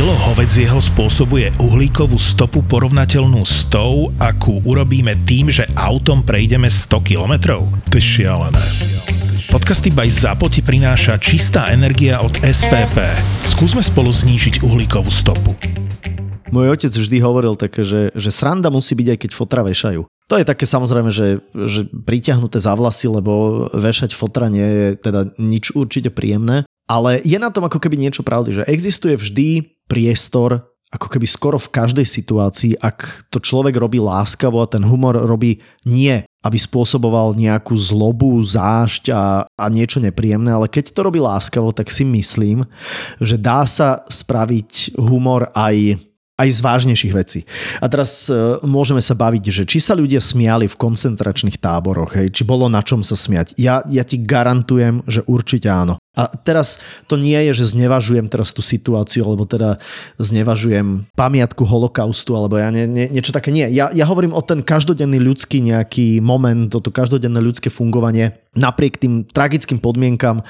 Kilo hovedzieho spôsobuje uhlíkovú stopu porovnateľnú s tou, akú urobíme tým, že autom prejdeme 100 kilometrov? To je šialené. Podcasty by ZAPO ti prináša čistá energia od SPP. Skúsme spolu znížiť uhlíkovú stopu. Môj otec vždy hovoril také, že, že sranda musí byť aj keď fotra vešajú. To je také samozrejme, že, že priťahnuté za vlasy, lebo vešať fotra nie je teda nič určite príjemné. Ale je na tom ako keby niečo pravdy, že existuje vždy priestor ako keby skoro v každej situácii, ak to človek robí láskavo a ten humor robí nie, aby spôsoboval nejakú zlobu, zášť a, a niečo nepríjemné, ale keď to robí láskavo, tak si myslím, že dá sa spraviť humor aj aj z vážnejších vecí. A teraz uh, môžeme sa baviť, že či sa ľudia smiali v koncentračných táboroch, hej, či bolo na čom sa smiať. Ja, ja ti garantujem, že určite áno. A teraz to nie je, že znevažujem teraz tú situáciu, alebo teda znevažujem pamiatku holokaustu, alebo ja nie, nie, niečo také. Nie, ja, ja hovorím o ten každodenný ľudský nejaký moment, o to každodenné ľudské fungovanie napriek tým tragickým podmienkam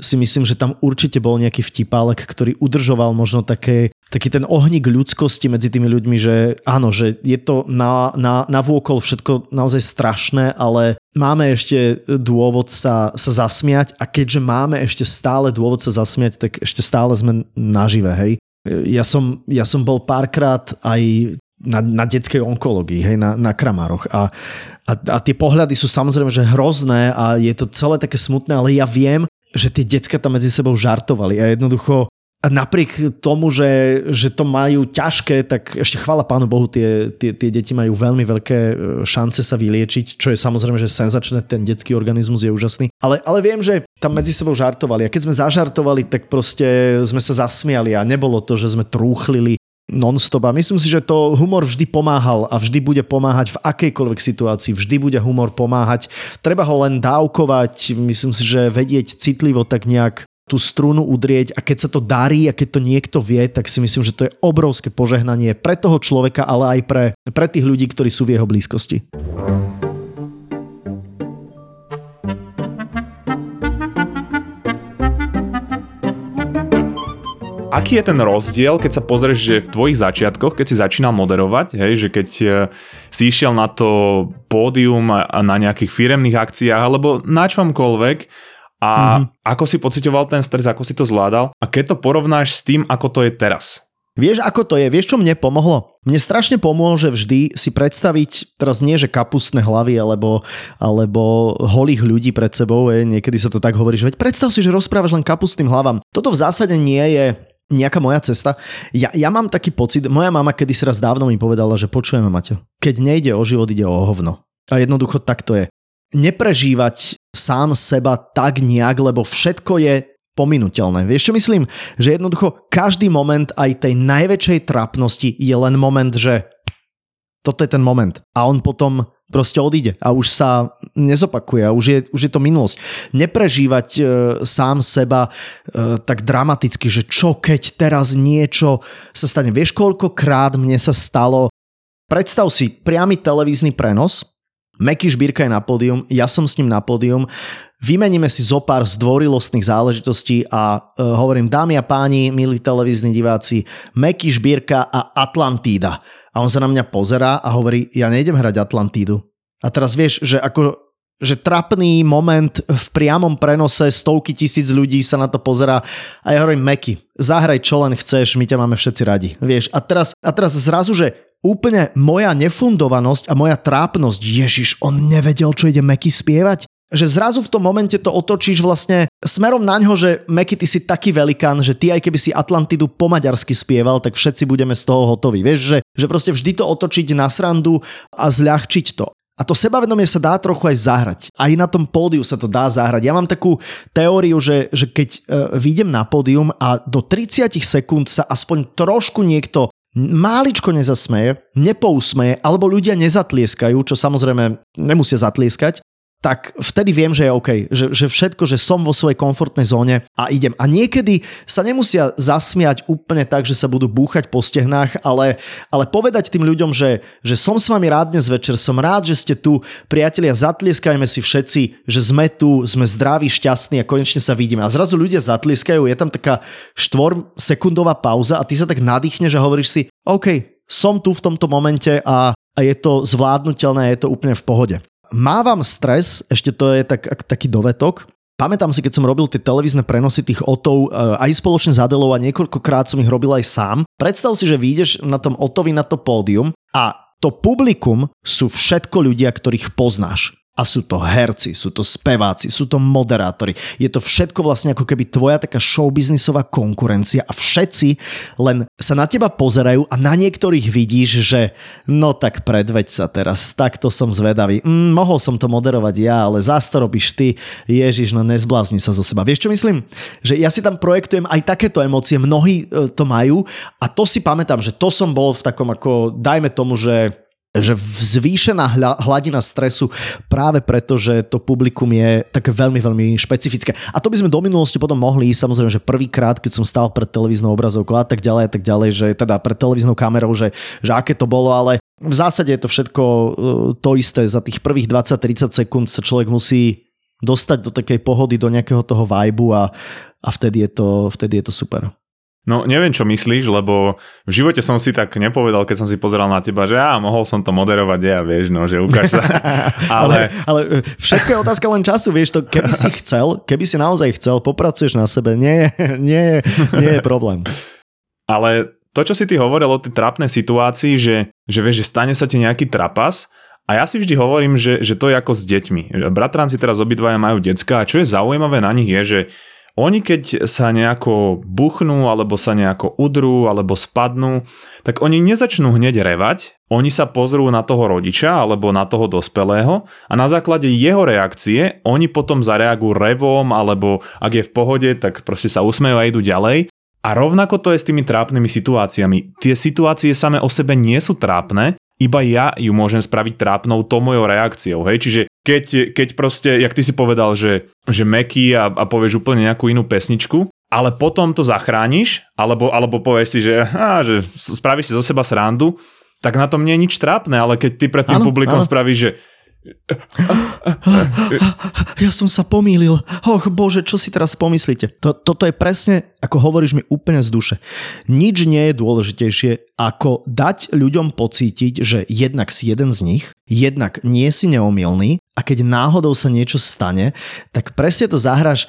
si myslím, že tam určite bol nejaký vtipálek, ktorý udržoval možno také, taký ten ohník ľudskosti medzi tými ľuďmi, že áno, že je to na, na, na vôkol všetko naozaj strašné, ale máme ešte dôvod sa, sa zasmiať a keďže máme ešte stále dôvod sa zasmiať, tak ešte stále sme nažive, hej. Ja som, ja som bol párkrát aj na, na detskej onkológii, hej, na, na Kramároch. A, a, a tie pohľady sú samozrejme, že hrozné a je to celé také smutné, ale ja viem, že tie decka tam medzi sebou žartovali a jednoducho a napriek tomu, že, že to majú ťažké, tak ešte chvála pánu Bohu, tie, tie, tie deti majú veľmi veľké e, šance sa vyliečiť, čo je samozrejme, že senzačné, ten detský organizmus je úžasný. Ale, ale viem, že tam medzi sebou žartovali a keď sme zažartovali, tak proste sme sa zasmiali a nebolo to, že sme trúchlili non-stop a myslím si, že to humor vždy pomáhal a vždy bude pomáhať v akejkoľvek situácii, vždy bude humor pomáhať. Treba ho len dávkovať, myslím si, že vedieť citlivo tak nejak tú strunu udrieť a keď sa to darí a keď to niekto vie, tak si myslím, že to je obrovské požehnanie pre toho človeka, ale aj pre, pre tých ľudí, ktorí sú v jeho blízkosti. Aký je ten rozdiel, keď sa pozrieš, že v tvojich začiatkoch, keď si začínal moderovať, hej, že keď e, si išiel na to pódium na nejakých firemných akciách alebo na čomkoľvek a mm-hmm. ako si pocitoval ten stres, ako si to zvládal a keď to porovnáš s tým, ako to je teraz? Vieš, ako to je? Vieš, čo mne pomohlo? Mne strašne pomôže vždy si predstaviť, teraz nie, že kapustné hlavy alebo, alebo holých ľudí pred sebou, je, niekedy sa to tak hovorí, že veď predstav si, že rozprávaš len kapustným hlavám. Toto v zásade nie je nejaká moja cesta. Ja, ja mám taký pocit, moja mama kedy si raz dávno mi povedala, že počujeme Maťo, keď nejde o život, ide o hovno. A jednoducho tak to je. Neprežívať sám seba tak nejak, lebo všetko je pominuteľné. Vieš čo myslím? Že jednoducho každý moment aj tej najväčšej trapnosti je len moment, že toto je ten moment. A on potom proste odíde a už sa nezopakuje a už je, už je to minulosť. Neprežívať e, sám seba e, tak dramaticky, že čo keď teraz niečo sa stane. Vieš, koľkokrát mne sa stalo, predstav si priamy televízny prenos, Meky Šbírka je na pódium, ja som s ním na pódium, vymeníme si zo pár zdvorilostných záležitostí a e, hovorím, dámy a páni, milí televízni diváci, Meky Šbírka a Atlantída a on sa na mňa pozerá a hovorí, ja nejdem hrať Atlantídu. A teraz vieš, že ako že trapný moment v priamom prenose stovky tisíc ľudí sa na to pozerá a ja hovorím, Meky, zahraj čo len chceš, my ťa máme všetci radi. Vieš, a teraz, a teraz zrazu, že úplne moja nefundovanosť a moja trápnosť, Ježiš, on nevedel, čo ide Meky spievať že zrazu v tom momente to otočíš vlastne smerom na ňo, že Meky, ty si taký velikán, že ty aj keby si Atlantidu po maďarsky spieval, tak všetci budeme z toho hotoví. Vieš, že, že proste vždy to otočiť na srandu a zľahčiť to. A to sebavedomie sa dá trochu aj zahrať. Aj na tom pódiu sa to dá zahrať. Ja mám takú teóriu, že, že keď uh, výjdem na pódium a do 30 sekúnd sa aspoň trošku niekto máličko nezasmeje, nepousmeje, alebo ľudia nezatlieskajú, čo samozrejme nemusia zatlieskať, tak vtedy viem, že je OK, že, že všetko, že som vo svojej komfortnej zóne a idem. A niekedy sa nemusia zasmiať úplne tak, že sa budú búchať po stehnách, ale, ale povedať tým ľuďom, že, že som s vami rád dnes večer, som rád, že ste tu, priatelia, zatlieskajme si všetci, že sme tu, sme zdraví, šťastní a konečne sa vidíme. A zrazu ľudia zatlieskajú, je tam taká štvor sekundová pauza a ty sa tak nadýchneš a hovoríš si, OK, som tu v tomto momente a, a je to zvládnutelné, je to úplne v pohode mávam stres, ešte to je tak, taký dovetok, Pamätám si, keď som robil tie televízne prenosy tých otov eh, aj spoločne s Adelou a niekoľkokrát som ich robil aj sám. Predstav si, že vyjdeš na tom otovi na to pódium a to publikum sú všetko ľudia, ktorých poznáš a sú to herci, sú to speváci, sú to moderátori. Je to všetko vlastne ako keby tvoja taká showbiznisová konkurencia a všetci len sa na teba pozerajú a na niektorých vidíš, že no tak predveď sa teraz, takto som zvedavý. Mm, mohol som to moderovať ja, ale zás to robíš ty. Ježiš, no nezblázni sa zo seba. Vieš čo myslím? Že ja si tam projektujem aj takéto emócie, mnohí e, to majú a to si pamätám, že to som bol v takom ako, dajme tomu, že že zvýšená hladina stresu práve preto, že to publikum je také veľmi, veľmi špecifické. A to by sme do minulosti potom mohli ísť, samozrejme, že prvýkrát, keď som stál pred televíznou obrazovkou a tak ďalej a tak ďalej, že teda pred televíznou kamerou, že, že aké to bolo, ale v zásade je to všetko e, to isté. Za tých prvých 20-30 sekúnd sa človek musí dostať do takej pohody, do nejakého toho vibu a, a vtedy, je to, vtedy je to super. No neviem, čo myslíš, lebo v živote som si tak nepovedal, keď som si pozeral na teba, že ja mohol som to moderovať, ja vieš, no, že ukáž sa. ale... ale, ale e, všetko je otázka len času, vieš to, keby si chcel, keby si naozaj chcel, popracuješ na sebe, nie, nie, nie je problém. Ale to, čo si ty hovoril o tej trapnej situácii, že, že vieš, že stane sa ti nejaký trapas, a ja si vždy hovorím, že, že to je ako s deťmi. Bratranci teraz obidvaja majú decka a čo je zaujímavé na nich je, že oni keď sa nejako buchnú, alebo sa nejako udrú, alebo spadnú, tak oni nezačnú hneď revať, oni sa pozrú na toho rodiča alebo na toho dospelého a na základe jeho reakcie oni potom zareagujú revom alebo ak je v pohode, tak proste sa usmejú a idú ďalej. A rovnako to je s tými trápnymi situáciami. Tie situácie same o sebe nie sú trápne, iba ja ju môžem spraviť trápnou to mojou reakciou. Hej? Čiže keď, keď proste, jak ty si povedal, že, že Meky a, a povieš úplne nejakú inú pesničku, ale potom to zachrániš, alebo, alebo povieš si, že, á, že spravíš si zo seba srandu, tak na tom nie je nič trápne, ale keď ty pred tým ano, publikom ano. spravíš, že ja som sa pomýlil. Och bože, čo si teraz pomyslíte? To, toto je presne, ako hovoríš mi úplne z duše. Nič nie je dôležitejšie, ako dať ľuďom pocítiť, že jednak si jeden z nich, jednak nie si neomilný a keď náhodou sa niečo stane, tak presne to zahraš,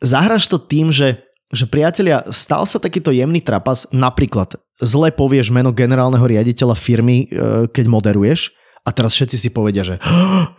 zahraš to tým, že že priatelia, stal sa takýto jemný trapas, napríklad zle povieš meno generálneho riaditeľa firmy, e, keď moderuješ, a teraz všetci si povedia, že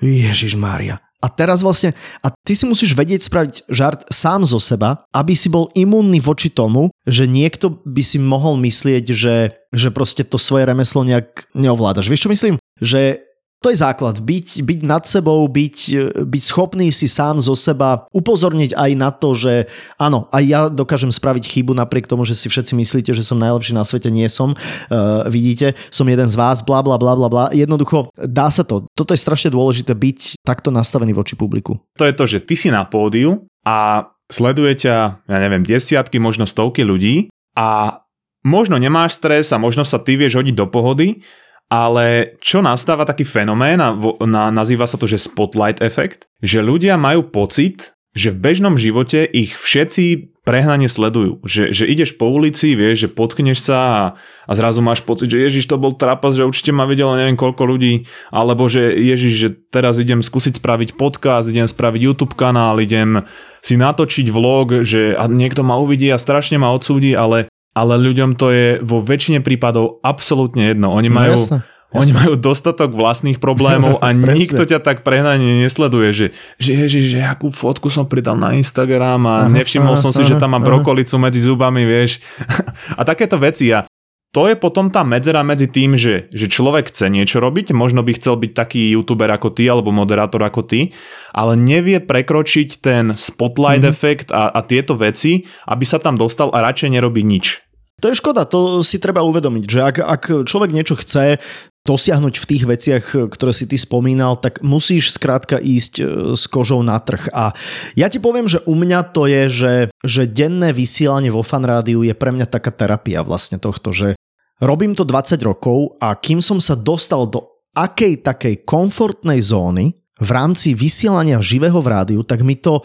Ježiš Mária. A teraz vlastne, a ty si musíš vedieť spraviť žart sám zo seba, aby si bol imunný voči tomu, že niekto by si mohol myslieť, že, že proste to svoje remeslo nejak neovládaš. Vieš čo myslím? Že to je základ. Byť, byť nad sebou, byť, byť schopný si sám zo seba upozorniť aj na to, že áno, aj ja dokážem spraviť chybu napriek tomu, že si všetci myslíte, že som najlepší na svete, nie som. Uh, vidíte, som jeden z vás, bla bla bla bla bla. Jednoducho, dá sa to. Toto je strašne dôležité byť takto nastavený voči publiku. To je to, že ty si na pódiu a sleduje ťa, ja neviem, desiatky, možno stovky ľudí a možno nemáš stres a možno sa ty vieš hodiť do pohody, ale čo nastáva taký fenomén a na, nazýva sa to, že spotlight efekt, že ľudia majú pocit, že v bežnom živote ich všetci prehnane sledujú. Že, že ideš po ulici, vieš, že potkneš sa a, a zrazu máš pocit, že Ježiš to bol trapas, že určite ma videlo neviem koľko ľudí, alebo že Ježiš, že teraz idem skúsiť spraviť podcast, idem spraviť YouTube kanál, idem si natočiť vlog, že a niekto ma uvidí a strašne ma odsúdi, ale ale ľuďom to je vo väčšine prípadov absolútne jedno. Oni no majú, no, jasne. Oni majú dostatok vlastných problémov a nikto ťa tak prehnane nesleduje, že, že ježiš, že akú fotku som pridal na Instagram a nevšimol som si, že tam mám brokolicu medzi zubami, vieš. A takéto veci. A to je potom tá medzera medzi tým, že, že človek chce niečo robiť, možno by chcel byť taký youtuber ako ty alebo moderátor ako ty, ale nevie prekročiť ten spotlight mm-hmm. efekt a, a tieto veci, aby sa tam dostal a radšej nerobí nič. To je škoda, to si treba uvedomiť, že ak, ak človek niečo chce, dosiahnuť v tých veciach, ktoré si ty spomínal, tak musíš skrátka ísť e, s kožou na trh. A ja ti poviem, že u mňa to je, že, že denné vysielanie vo fanrádiu je pre mňa taká terapia vlastne tohto, že robím to 20 rokov a kým som sa dostal do akej takej komfortnej zóny, v rámci vysielania živého v rádiu, tak mi to,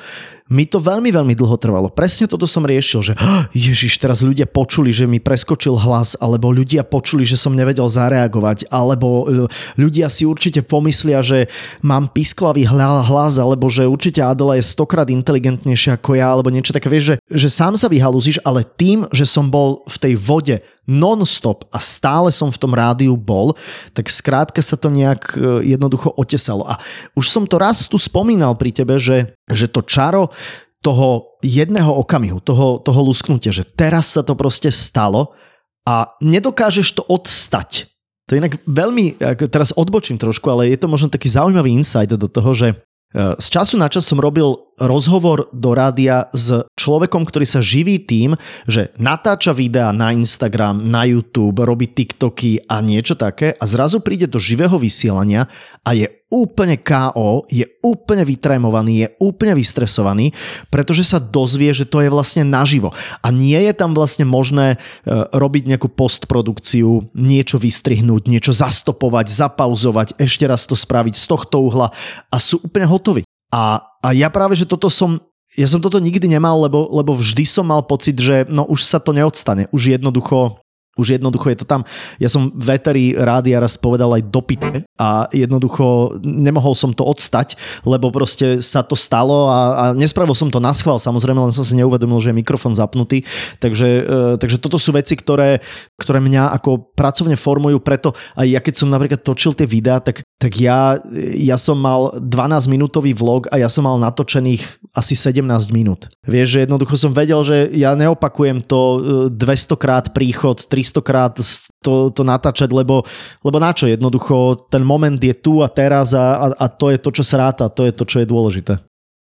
mi to veľmi, veľmi dlho trvalo. Presne toto som riešil, že oh, Ježiš, teraz ľudia počuli, že mi preskočil hlas, alebo ľudia počuli, že som nevedel zareagovať, alebo e, ľudia si určite pomyslia, že mám pisklavý hlas, alebo že určite Adela je stokrát inteligentnejšia ako ja, alebo niečo také. Vieš, že, že sám sa vyhalúziš, ale tým, že som bol v tej vode non-stop a stále som v tom rádiu bol, tak skrátka sa to nejak e, jednoducho otesalo. A už som to raz tu spomínal pri tebe, že, že to čaro toho jedného okamihu, toho, toho lusknutia, že teraz sa to proste stalo a nedokážeš to odstať. To je inak veľmi, teraz odbočím trošku, ale je to možno taký zaujímavý insight do toho, že z času na čas som robil rozhovor do rádia s človekom, ktorý sa živí tým, že natáča videá na Instagram, na YouTube, robí TikToky a niečo také a zrazu príde do živého vysielania a je úplne KO, je úplne vytrémovaný, je úplne vystresovaný, pretože sa dozvie, že to je vlastne naživo. A nie je tam vlastne možné e, robiť nejakú postprodukciu, niečo vystrihnúť, niečo zastopovať, zapauzovať, ešte raz to spraviť z tohto uhla a sú úplne hotoví. A, a ja práve, že toto som ja som toto nikdy nemal, lebo, lebo vždy som mal pocit, že no už sa to neodstane. Už jednoducho už jednoducho je to tam. Ja som veteri rádia raz povedal aj dopite a jednoducho nemohol som to odstať, lebo proste sa to stalo a, a nespravil som to na schvál, samozrejme, len som si neuvedomil, že je mikrofón zapnutý. Takže, e, takže toto sú veci, ktoré, ktoré mňa ako pracovne formujú, preto aj ja keď som napríklad točil tie videá, tak, tak ja, ja som mal 12 minútový vlog a ja som mal natočených asi 17 minút. Vieš, že jednoducho som vedel, že ja neopakujem to 200 e, krát príchod, 300 krát to, to natáčať, lebo, lebo na čo? Jednoducho ten moment je tu a teraz a, a, a to je to, čo sa ráta, to je to, čo je dôležité.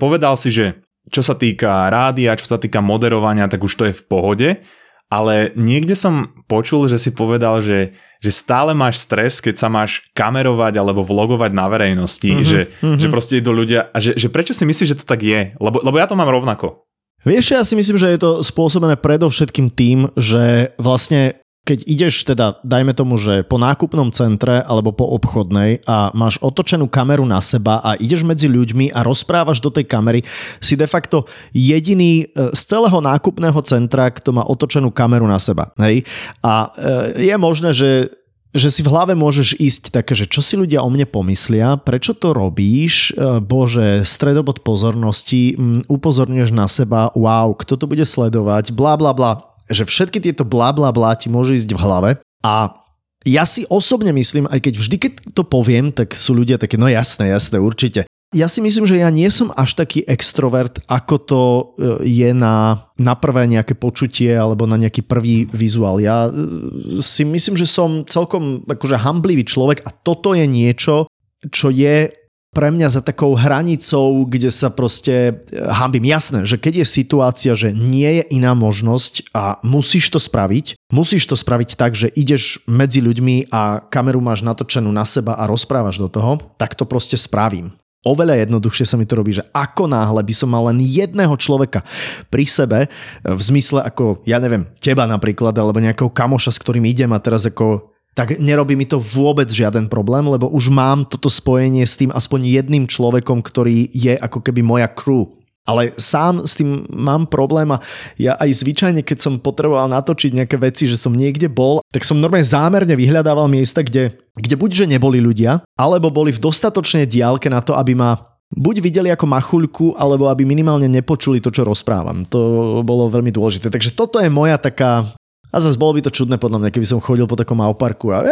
Povedal si, že čo sa týka rádia, čo sa týka moderovania, tak už to je v pohode, ale niekde som počul, že si povedal, že, že stále máš stres, keď sa máš kamerovať alebo vlogovať na verejnosti, mm-hmm, že, mm-hmm. že proste idú ľudia a že, že prečo si myslíš, že to tak je? Lebo, lebo ja to mám rovnako. Vieš, ja si myslím, že je to spôsobené predovšetkým tým, že vlastne keď ideš teda, dajme tomu, že po nákupnom centre alebo po obchodnej a máš otočenú kameru na seba a ideš medzi ľuďmi a rozprávaš do tej kamery, si de facto jediný e, z celého nákupného centra, kto má otočenú kameru na seba. Hej? A e, je možné, že že si v hlave môžeš ísť také, že čo si ľudia o mne pomyslia, prečo to robíš, e, bože, stredobod pozornosti, upozorňuješ na seba, wow, kto to bude sledovať, bla bla bla že všetky tieto blá blá blá ti môžu ísť v hlave a ja si osobne myslím, aj keď vždy, keď to poviem, tak sú ľudia také, no jasné, jasné, určite. Ja si myslím, že ja nie som až taký extrovert, ako to e, je na, na prvé nejaké počutie alebo na nejaký prvý vizuál. Ja e, si myslím, že som celkom akože hamblivý človek a toto je niečo, čo je pre mňa za takou hranicou, kde sa proste e, hambím. Jasné, že keď je situácia, že nie je iná možnosť a musíš to spraviť, musíš to spraviť tak, že ideš medzi ľuďmi a kameru máš natočenú na seba a rozprávaš do toho, tak to proste spravím. Oveľa jednoduchšie sa mi to robí, že ako náhle by som mal len jedného človeka pri sebe, e, v zmysle ako, ja neviem, teba napríklad, alebo nejakého kamoša, s ktorým idem a teraz ako tak nerobí mi to vôbec žiaden problém, lebo už mám toto spojenie s tým aspoň jedným človekom, ktorý je ako keby moja crew. Ale sám s tým mám problém a ja aj zvyčajne, keď som potreboval natočiť nejaké veci, že som niekde bol, tak som normálne zámerne vyhľadával miesta, kde, kde buď že neboli ľudia, alebo boli v dostatočnej diálke na to, aby ma buď videli ako machuľku, alebo aby minimálne nepočuli to, čo rozprávam. To bolo veľmi dôležité. Takže toto je moja taká a zase bolo by to čudné podľa mňa, keby som chodil po takom auparku a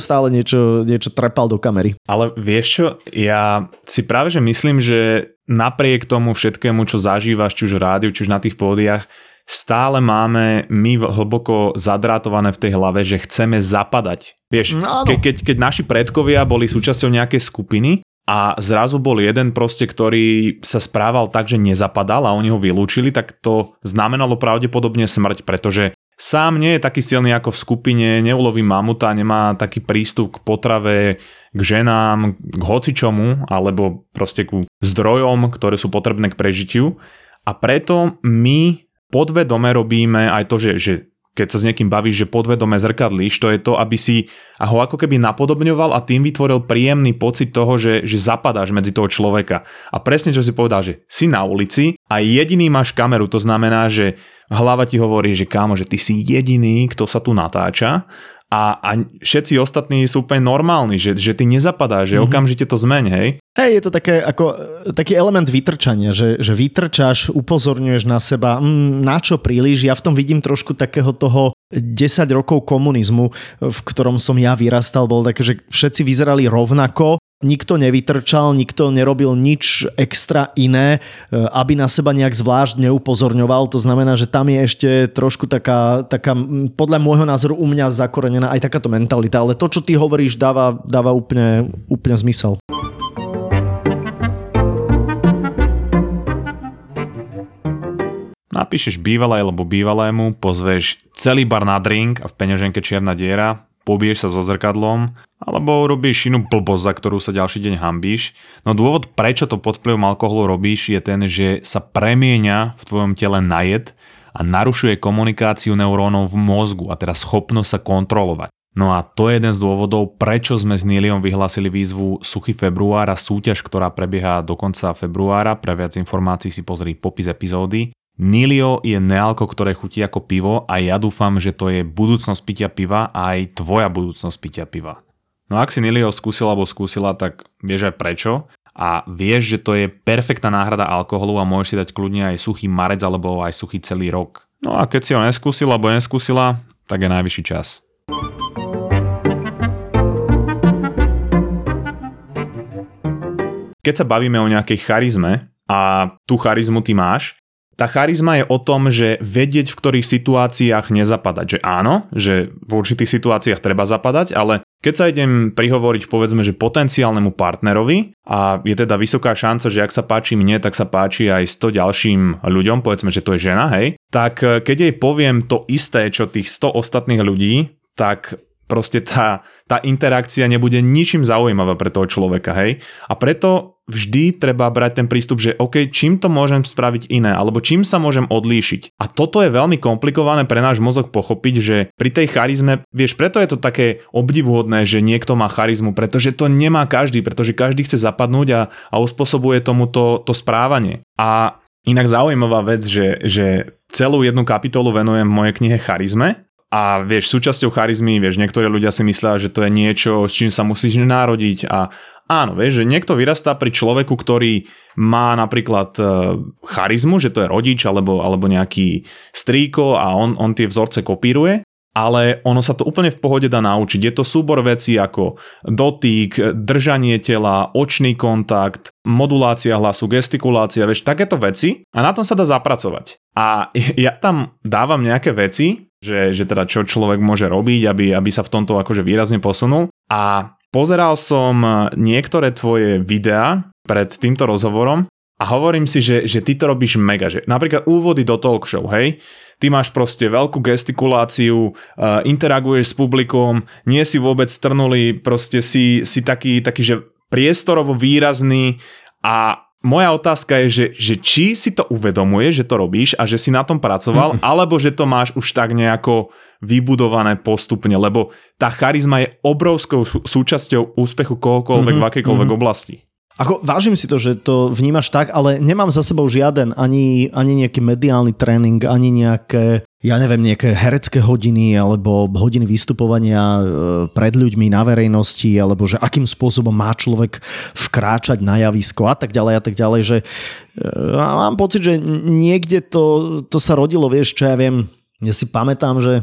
stále niečo, niečo trepal do kamery. Ale vieš čo, ja si práve že myslím, že napriek tomu všetkému, čo zažívaš, či už v rádiu, či už na tých pódiach, stále máme my hlboko zadrátované v tej hlave, že chceme zapadať. Vieš, no, ke, keď, keď naši predkovia boli súčasťou nejakej skupiny a zrazu bol jeden proste, ktorý sa správal tak, že nezapadal a oni ho vylúčili, tak to znamenalo pravdepodobne smrť, pretože sám nie je taký silný ako v skupine, neuloví mamuta, nemá taký prístup k potrave, k ženám, k hocičomu, alebo proste ku zdrojom, ktoré sú potrebné k prežitiu. A preto my podvedome robíme aj to, že, že keď sa s niekým bavíš, že podvedome zrkadlíš, to je to, aby si ho ako keby napodobňoval a tým vytvoril príjemný pocit toho, že, že zapadáš medzi toho človeka. A presne čo si povedal, že si na ulici a jediný máš kameru, to znamená, že hlava ti hovorí, že kámo, že ty si jediný, kto sa tu natáča a, a všetci ostatní sú úplne normálni, že, že ty nezapadáš, že mm-hmm. okamžite to zmeň, hej? Hej, je to také, ako, taký element vytrčania, že, že vytrčaš, upozorňuješ na seba, mm, na čo príliš. Ja v tom vidím trošku takého toho 10 rokov komunizmu, v ktorom som ja vyrastal, bol také, že všetci vyzerali rovnako nikto nevytrčal, nikto nerobil nič extra iné, e, aby na seba nejak zvlášť neupozorňoval. To znamená, že tam je ešte trošku taká, taká podľa môjho názoru u mňa zakorenená aj takáto mentalita. Ale to, čo ty hovoríš, dáva, dáva úplne, úplne zmysel. Napíšeš bývalej alebo bývalému, pozveš celý bar na drink a v peňaženke čierna diera, pobiješ sa so zrkadlom, alebo robíš inú blbosť, za ktorú sa ďalší deň hambíš. No dôvod, prečo to pod vplyvom alkoholu robíš, je ten, že sa premieňa v tvojom tele na jed a narušuje komunikáciu neurónov v mozgu a teda schopnosť sa kontrolovať. No a to je jeden z dôvodov, prečo sme s Niliom vyhlásili výzvu február a súťaž, ktorá prebieha do konca februára. Pre viac informácií si pozri popis epizódy. Nilio je nealko, ktoré chutí ako pivo a ja dúfam, že to je budúcnosť pitia piva a aj tvoja budúcnosť pitia piva. No ak si Nilio skúsila alebo skúsila, tak vieš aj prečo a vieš, že to je perfektná náhrada alkoholu a môžeš si dať kľudne aj suchý marec alebo aj suchý celý rok. No a keď si ho neskúsila alebo neskúsila, tak je najvyšší čas. Keď sa bavíme o nejakej charizme a tú charizmu ty máš, tá charizma je o tom, že vedieť, v ktorých situáciách nezapadať. Že áno, že v určitých situáciách treba zapadať, ale keď sa idem prihovoriť povedzme, že potenciálnemu partnerovi a je teda vysoká šanca, že ak sa páči mne, tak sa páči aj 100 ďalším ľuďom, povedzme, že to je žena, hej, tak eh, keď jej poviem to isté, čo tých 100 ostatných ľudí, tak proste tá, tá interakcia nebude ničím zaujímavá pre toho človeka, hej. A preto vždy treba brať ten prístup, že OK, čím to môžem spraviť iné, alebo čím sa môžem odlíšiť. A toto je veľmi komplikované pre náš mozog pochopiť, že pri tej charizme, vieš, preto je to také obdivuhodné, že niekto má charizmu, pretože to nemá každý, pretože každý chce zapadnúť a, a uspôsobuje tomu to, to správanie. A inak zaujímavá vec, že, že celú jednu kapitolu venujem mojej knihe charizme a vieš, súčasťou charizmy, vieš, niektorí ľudia si myslia, že to je niečo, s čím sa musíš narodiť a áno, vieš, že niekto vyrastá pri človeku, ktorý má napríklad e, charizmu, že to je rodič alebo, alebo nejaký strýko a on, on tie vzorce kopíruje, ale ono sa to úplne v pohode dá naučiť. Je to súbor vecí ako dotyk, držanie tela, očný kontakt, modulácia hlasu, gestikulácia, vieš, takéto veci a na tom sa dá zapracovať. A ja tam dávam nejaké veci, že, že teda čo človek môže robiť, aby, aby sa v tomto akože výrazne posunul. A pozeral som niektoré tvoje videá pred týmto rozhovorom a hovorím si, že, že ty to robíš mega, že napríklad úvody do talk show, hej, ty máš proste veľkú gestikuláciu, uh, interaguješ s publikom, nie si vôbec strnulý, proste si, si taký, taký, že priestorovo výrazný a moja otázka je, že, že či si to uvedomuješ, že to robíš a že si na tom pracoval, mm. alebo že to máš už tak nejako vybudované postupne, lebo tá charizma je obrovskou súčasťou úspechu kohokoľvek mm-hmm, v akejkoľvek mm-hmm. oblasti. Ako vážim si to, že to vnímaš tak, ale nemám za sebou žiaden ani, ani nejaký mediálny tréning, ani nejaké, ja neviem, nejaké herecké hodiny alebo hodiny vystupovania e, pred ľuďmi na verejnosti, alebo že akým spôsobom má človek vkráčať na javisko a tak ďalej a tak ďalej, že e, mám pocit, že niekde to, to sa rodilo, vieš, čo ja viem, ja si pamätám, že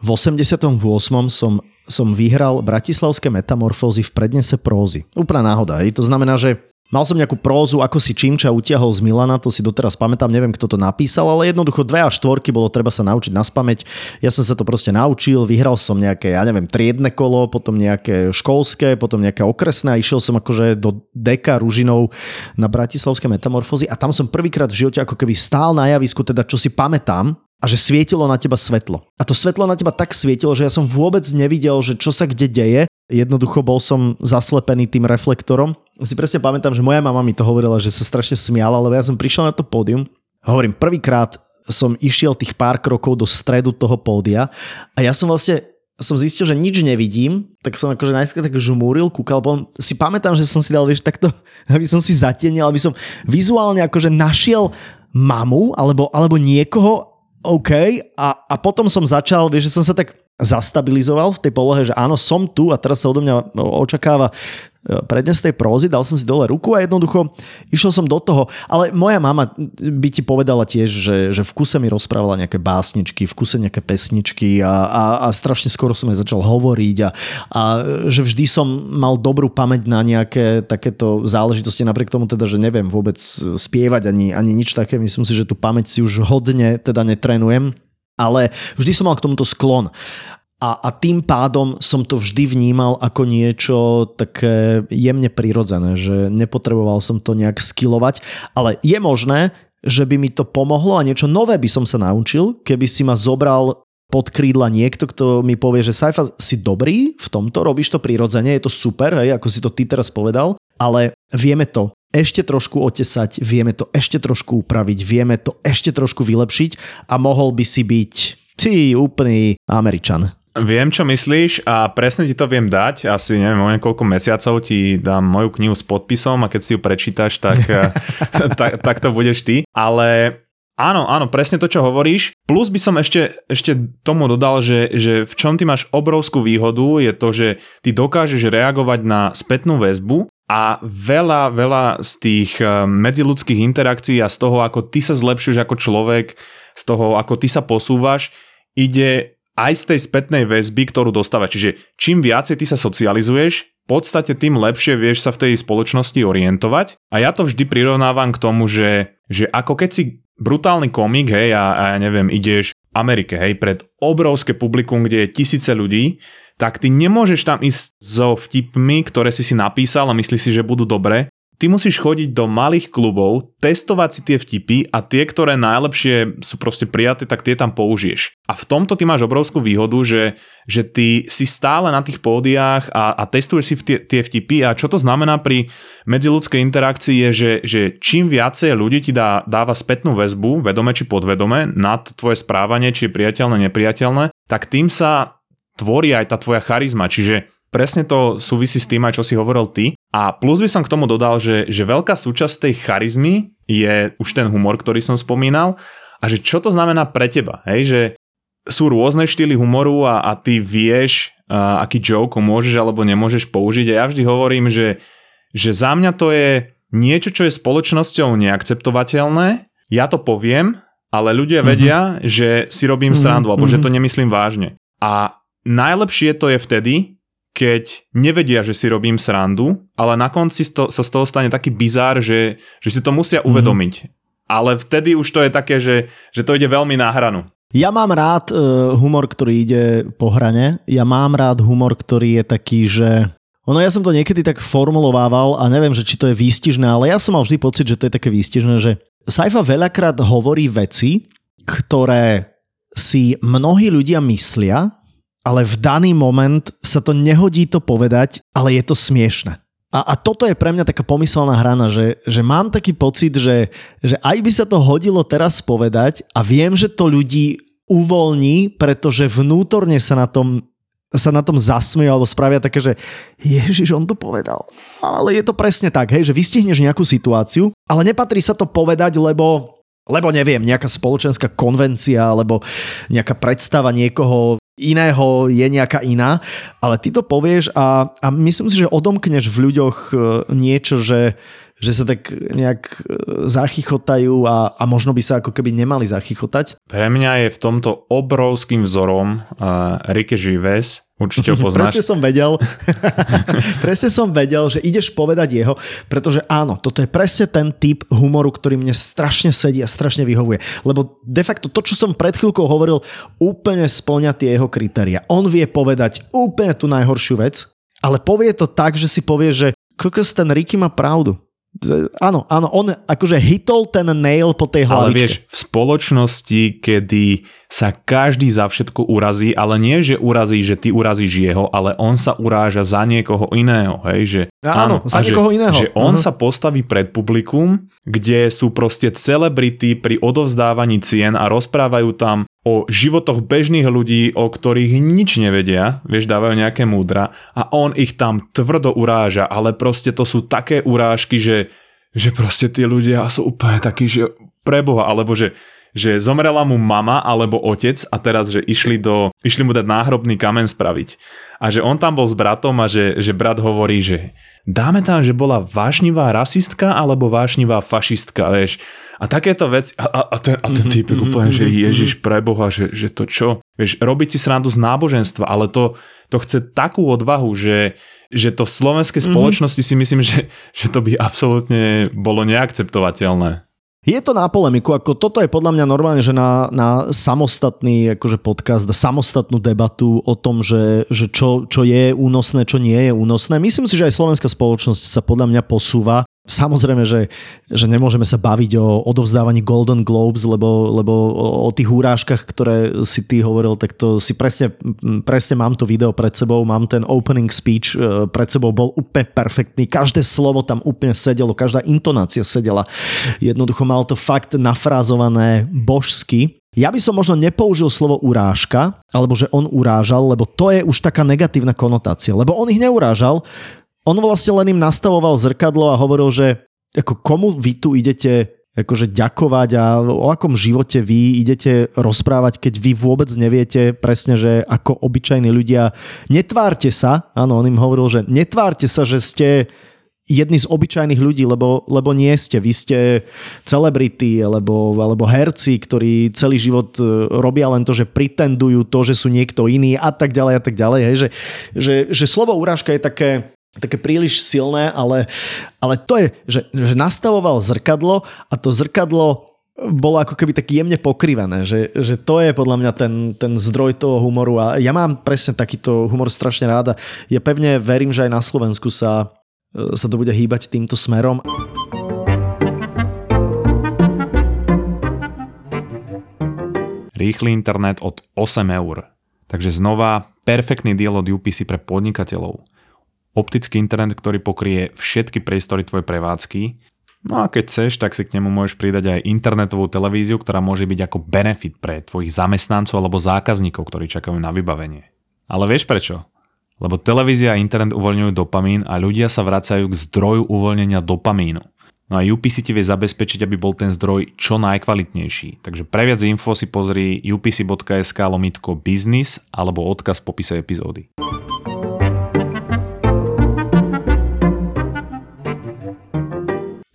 v 88. som som vyhral bratislavské metamorfózy v prednese prózy. Úplná náhoda. Hej. To znamená, že Mal som nejakú prózu, ako si Čimča utiahol z Milana, to si doteraz pamätám, neviem, kto to napísal, ale jednoducho dve a štvorky bolo treba sa naučiť na spameť. Ja som sa to proste naučil, vyhral som nejaké, ja neviem, triedne kolo, potom nejaké školské, potom nejaké okresné a išiel som akože do deka Ružinov na bratislavské metamorfózy a tam som prvýkrát v živote ako keby stál na javisku, teda čo si pamätám, a že svietilo na teba svetlo. A to svetlo na teba tak svietilo, že ja som vôbec nevidel, že čo sa kde deje. Jednoducho bol som zaslepený tým reflektorom. Si presne pamätám, že moja mama mi to hovorila, že sa strašne smiala, lebo ja som prišiel na to pódium. Hovorím, prvýkrát som išiel tých pár krokov do stredu toho pódia a ja som vlastne som zistil, že nič nevidím, tak som akože najskôr tak žmúril, kúkal, potom si pamätám, že som si dal, vieš, takto, aby som si zatienil, aby som vizuálne akože našiel mamu alebo, alebo niekoho, OK, a, a potom som začal, vieš, že som sa tak zastabilizoval v tej polohe, že áno, som tu a teraz sa odo mňa očakáva prednes tej prózy, dal som si dole ruku a jednoducho išiel som do toho. Ale moja mama by ti povedala tiež, že, že v kuse mi rozprávala nejaké básničky, v kuse nejaké pesničky a, a, a strašne skoro som aj začal hovoriť a, a že vždy som mal dobrú pamäť na nejaké takéto záležitosti, napriek tomu teda, že neviem vôbec spievať ani, ani nič také. Myslím si, že tú pamäť si už hodne teda netrenujem ale vždy som mal k tomuto sklon. A, a tým pádom som to vždy vnímal ako niečo také jemne prirodzené, že nepotreboval som to nejak skilovať, ale je možné, že by mi to pomohlo a niečo nové by som sa naučil, keby si ma zobral pod krídla niekto, kto mi povie, že Saifa, si dobrý v tomto, robíš to prirodzene, je to super, hej, ako si to ty teraz povedal, ale vieme to ešte trošku otesať, vieme to ešte trošku upraviť, vieme to ešte trošku vylepšiť a mohol by si byť ty úplný Američan. Viem, čo myslíš a presne ti to viem dať. Asi neviem, o niekoľko mesiacov ti dám moju knihu s podpisom a keď si ju prečítaš, tak, tak, tak to budeš ty. Ale áno, áno, presne to, čo hovoríš. Plus by som ešte, ešte tomu dodal, že, že v čom ty máš obrovskú výhodu je to, že ty dokážeš reagovať na spätnú väzbu a veľa, veľa z tých eh, medziludských interakcií a z toho, ako ty sa zlepšuješ ako človek, z toho, ako ty sa posúvaš, ide aj z tej spätnej väzby, ktorú dostávaš. Čiže čím viacej ty sa socializuješ, v podstate tým lepšie vieš sa v tej spoločnosti orientovať. A ja to vždy prirovnávam k tomu, že, že ako keď si brutálny komik, hej, a, a ja neviem, ideš v Amerike, hej, pred obrovské publikum, kde je tisíce ľudí, tak ty nemôžeš tam ísť so vtipmi, ktoré si si napísal a myslíš si, že budú dobré. Ty musíš chodiť do malých klubov, testovať si tie vtipy a tie, ktoré najlepšie sú proste prijaté, tak tie tam použiješ. A v tomto ty máš obrovskú výhodu, že, že ty si stále na tých pódiách a, a testuješ si tie, tie vtipy a čo to znamená pri medziludskej interakcii je, že, že čím viacej ľudí ti dá, dáva spätnú väzbu, vedome či podvedome, na tvoje správanie, či je priateľné, nepriateľné, tak tým sa tvorí aj tá tvoja charizma, čiže presne to súvisí s tým aj čo si hovoril ty. A plus by som k tomu dodal, že, že veľká súčasť tej charizmy je už ten humor, ktorý som spomínal a že čo to znamená pre teba, hej, že sú rôzne štýly humoru a, a ty vieš, a, aký joke môžeš alebo nemôžeš použiť a ja vždy hovorím, že, že za mňa to je niečo, čo je spoločnosťou neakceptovateľné, ja to poviem, ale ľudia mm-hmm. vedia, že si robím mm-hmm. srandu alebo mm-hmm. že to nemyslím vážne. A Najlepšie to je vtedy, keď nevedia, že si robím srandu, ale na konci to, sa z toho stane taký bizár, že, že si to musia mm-hmm. uvedomiť. Ale vtedy už to je také, že, že to ide veľmi na hranu. Ja mám rád uh, humor, ktorý ide po hrane. Ja mám rád humor, ktorý je taký, že... Ono, ja som to niekedy tak formulovával a neviem, že či to je výstižné, ale ja som mal vždy pocit, že to je také výstižné, že Saifa veľakrát hovorí veci, ktoré si mnohí ľudia myslia, ale v daný moment sa to nehodí to povedať, ale je to smiešne. A, a toto je pre mňa taká pomyselná hrana, že, že mám taký pocit, že, že aj by sa to hodilo teraz povedať a viem, že to ľudí uvoľní, pretože vnútorne sa na tom sa na tom zasmejú alebo spravia také, že Ježiš, on to povedal. Ale je to presne tak, hej, že vystihneš nejakú situáciu, ale nepatrí sa to povedať, lebo lebo neviem, nejaká spoločenská konvencia alebo nejaká predstava niekoho iného je nejaká iná, ale ty to povieš a, a myslím si, že odomkneš v ľuďoch e, niečo, že, že sa tak nejak e, zachychotajú a, a možno by sa ako keby nemali zachychotať. Pre mňa je v tomto obrovským vzorom uh, Ricky Žives, Určite ho poznáš. Presne som vedel, presne som vedel, že ideš povedať jeho, pretože áno, toto je presne ten typ humoru, ktorý mne strašne sedí a strašne vyhovuje. Lebo de facto to, čo som pred chvíľkou hovoril, úplne splňa tie jeho kritéria. On vie povedať úplne tú najhoršiu vec, ale povie to tak, že si povie, že kokos ten Ricky má pravdu. Áno, áno, on akože hitol ten nail po tej hlavičke. Ale vieš, v spoločnosti, kedy sa každý za všetko urazí, ale nie, že urazí, že ty urazíš jeho, ale on sa uráža za niekoho iného, hej, že áno, áno za niekoho že, iného. Že on uh-huh. sa postaví pred publikum, kde sú proste celebrity pri odovzdávaní cien a rozprávajú tam o životoch bežných ľudí, o ktorých nič nevedia, vieš, dávajú nejaké múdra a on ich tam tvrdo uráža, ale proste to sú také urážky, že, že proste tí ľudia sú úplne takí, že preboha, alebo že, že zomrela mu mama alebo otec a teraz, že išli, do, išli mu dať náhrobný kamen spraviť. A že on tam bol s bratom a že, že brat hovorí, že dáme tam, že bola vášnivá rasistka alebo vášnivá fašistka, vieš. A takéto veci, a, a, a ten, a ten typek úplne, že Ježiš preboha, že, že to čo? Vieš, robiť si srandu z náboženstva, ale to, to chce takú odvahu, že, že to v slovenskej spoločnosti si myslím, že, že to by absolútne bolo neakceptovateľné. Je to na polemiku, ako toto je podľa mňa normálne, že na, na samostatný akože podcast, samostatnú debatu o tom, že, že čo, čo je únosné, čo nie je únosné. Myslím si, že aj slovenská spoločnosť sa podľa mňa posúva Samozrejme, že, že nemôžeme sa baviť o odovzdávaní Golden Globes, lebo, lebo o, tých úrážkach, ktoré si ty hovoril, tak to si presne, presne mám to video pred sebou, mám ten opening speech e, pred sebou, bol úplne perfektný, každé slovo tam úplne sedelo, každá intonácia sedela. Jednoducho mal to fakt nafrázované božsky, ja by som možno nepoužil slovo urážka, alebo že on urážal, lebo to je už taká negatívna konotácia, lebo on ich neurážal, on vlastne len im nastavoval zrkadlo a hovoril, že ako komu vy tu idete akože ďakovať a o akom živote vy idete rozprávať, keď vy vôbec neviete presne, že ako obyčajní ľudia, netvárte sa, áno, on im hovoril, že netvárte sa, že ste jedni z obyčajných ľudí, lebo, lebo nie ste. Vy ste celebrity alebo, alebo herci, ktorí celý život e, robia len to, že pretendujú to, že sú niekto iný a tak ďalej a tak ďalej. Hej. Že, že, že slovo urážka je také, také príliš silné, ale, ale to je, že, že nastavoval zrkadlo a to zrkadlo bolo ako keby tak jemne pokrivené, že, že to je podľa mňa ten, ten zdroj toho humoru a ja mám presne takýto humor strašne ráda. Ja pevne verím, že aj na Slovensku sa, sa to bude hýbať týmto smerom. Rýchly internet od 8 eur. Takže znova perfektný diel od UPC pre podnikateľov optický internet, ktorý pokrie všetky priestory tvojej prevádzky. No a keď chceš, tak si k nemu môžeš pridať aj internetovú televíziu, ktorá môže byť ako benefit pre tvojich zamestnancov alebo zákazníkov, ktorí čakajú na vybavenie. Ale vieš prečo? Lebo televízia a internet uvoľňujú dopamín a ľudia sa vracajú k zdroju uvoľnenia dopamínu. No a UPC ti vie zabezpečiť, aby bol ten zdroj čo najkvalitnejší. Takže pre viac info si pozri upc.sk lomitko business alebo odkaz v popise epizódy.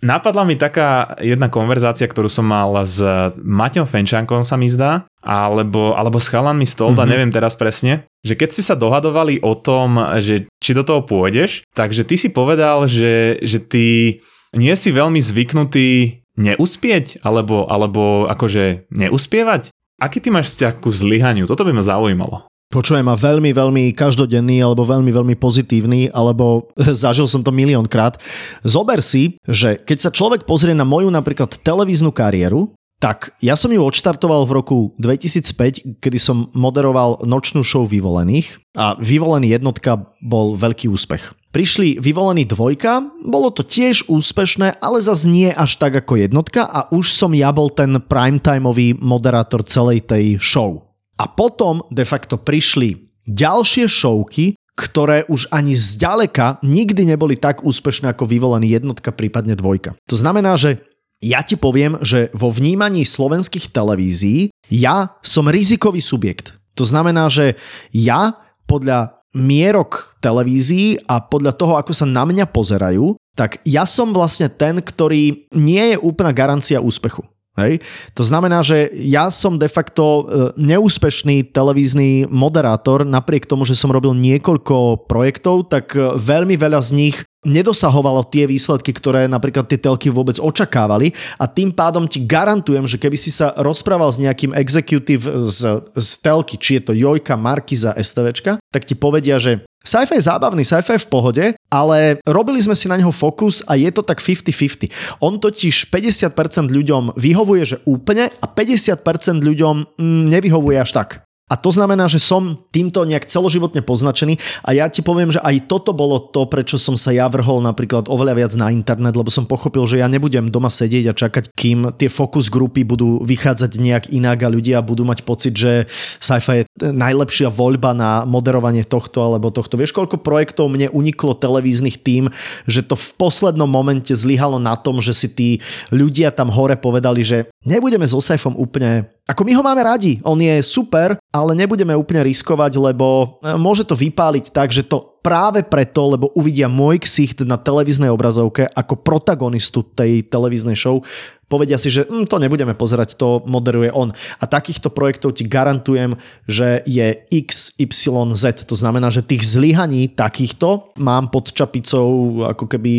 Napadla mi taká jedna konverzácia, ktorú som mal s Maťom Fenčankom sa mi zdá, alebo, alebo s chalanmi Stolda, mm-hmm. neviem teraz presne, že keď ste sa dohadovali o tom, že či do toho pôjdeš, takže ty si povedal, že, že ty nie si veľmi zvyknutý neúspieť, alebo, alebo akože neuspievať. Aký ty máš vzťah ku zlyhaniu? Toto by ma zaujímalo. Počujem ma veľmi, veľmi každodenný alebo veľmi, veľmi pozitívny, alebo zažil som to miliónkrát. Zober si, že keď sa človek pozrie na moju napríklad televíznu kariéru, tak ja som ju odštartoval v roku 2005, kedy som moderoval nočnú show Vyvolených a Vyvolený jednotka bol veľký úspech. Prišli Vyvolený dvojka, bolo to tiež úspešné, ale zase nie až tak ako jednotka a už som ja bol ten primetimeový moderátor celej tej show. A potom de facto prišli ďalšie šovky, ktoré už ani zďaleka nikdy neboli tak úspešné ako vyvolený jednotka, prípadne dvojka. To znamená, že ja ti poviem, že vo vnímaní slovenských televízií ja som rizikový subjekt. To znamená, že ja podľa mierok televízií a podľa toho, ako sa na mňa pozerajú, tak ja som vlastne ten, ktorý nie je úplná garancia úspechu. Hej. To znamená, že ja som de facto e, neúspešný televízny moderátor, napriek tomu, že som robil niekoľko projektov, tak e, veľmi veľa z nich nedosahovalo tie výsledky, ktoré napríklad tie telky vôbec očakávali a tým pádom ti garantujem, že keby si sa rozprával s nejakým executive z, z telky, či je to Jojka, Markiza, STVčka, tak ti povedia, že Sci-fi je zábavný, sci-fi je v pohode, ale robili sme si na neho fokus a je to tak 50-50. On totiž 50% ľuďom vyhovuje, že úplne a 50% ľuďom mm, nevyhovuje až tak. A to znamená, že som týmto nejak celoživotne poznačený a ja ti poviem, že aj toto bolo to, prečo som sa ja vrhol napríklad oveľa viac na internet, lebo som pochopil, že ja nebudem doma sedieť a čakať, kým tie fokus grupy budú vychádzať nejak inak a ľudia budú mať pocit, že sci-fi je najlepšia voľba na moderovanie tohto alebo tohto. Vieš, koľko projektov mne uniklo televíznych tým, že to v poslednom momente zlyhalo na tom, že si tí ľudia tam hore povedali, že nebudeme so sci úplne ako my ho máme radi, on je super, ale nebudeme úplne riskovať, lebo e, môže to vypáliť tak, že to práve preto, lebo uvidia môj ksicht na televíznej obrazovke ako protagonistu tej televíznej show, povedia si, že hm, to nebudeme pozerať, to moderuje on. A takýchto projektov ti garantujem, že je XYZ. To znamená, že tých zlyhaní takýchto mám pod čapicou ako keby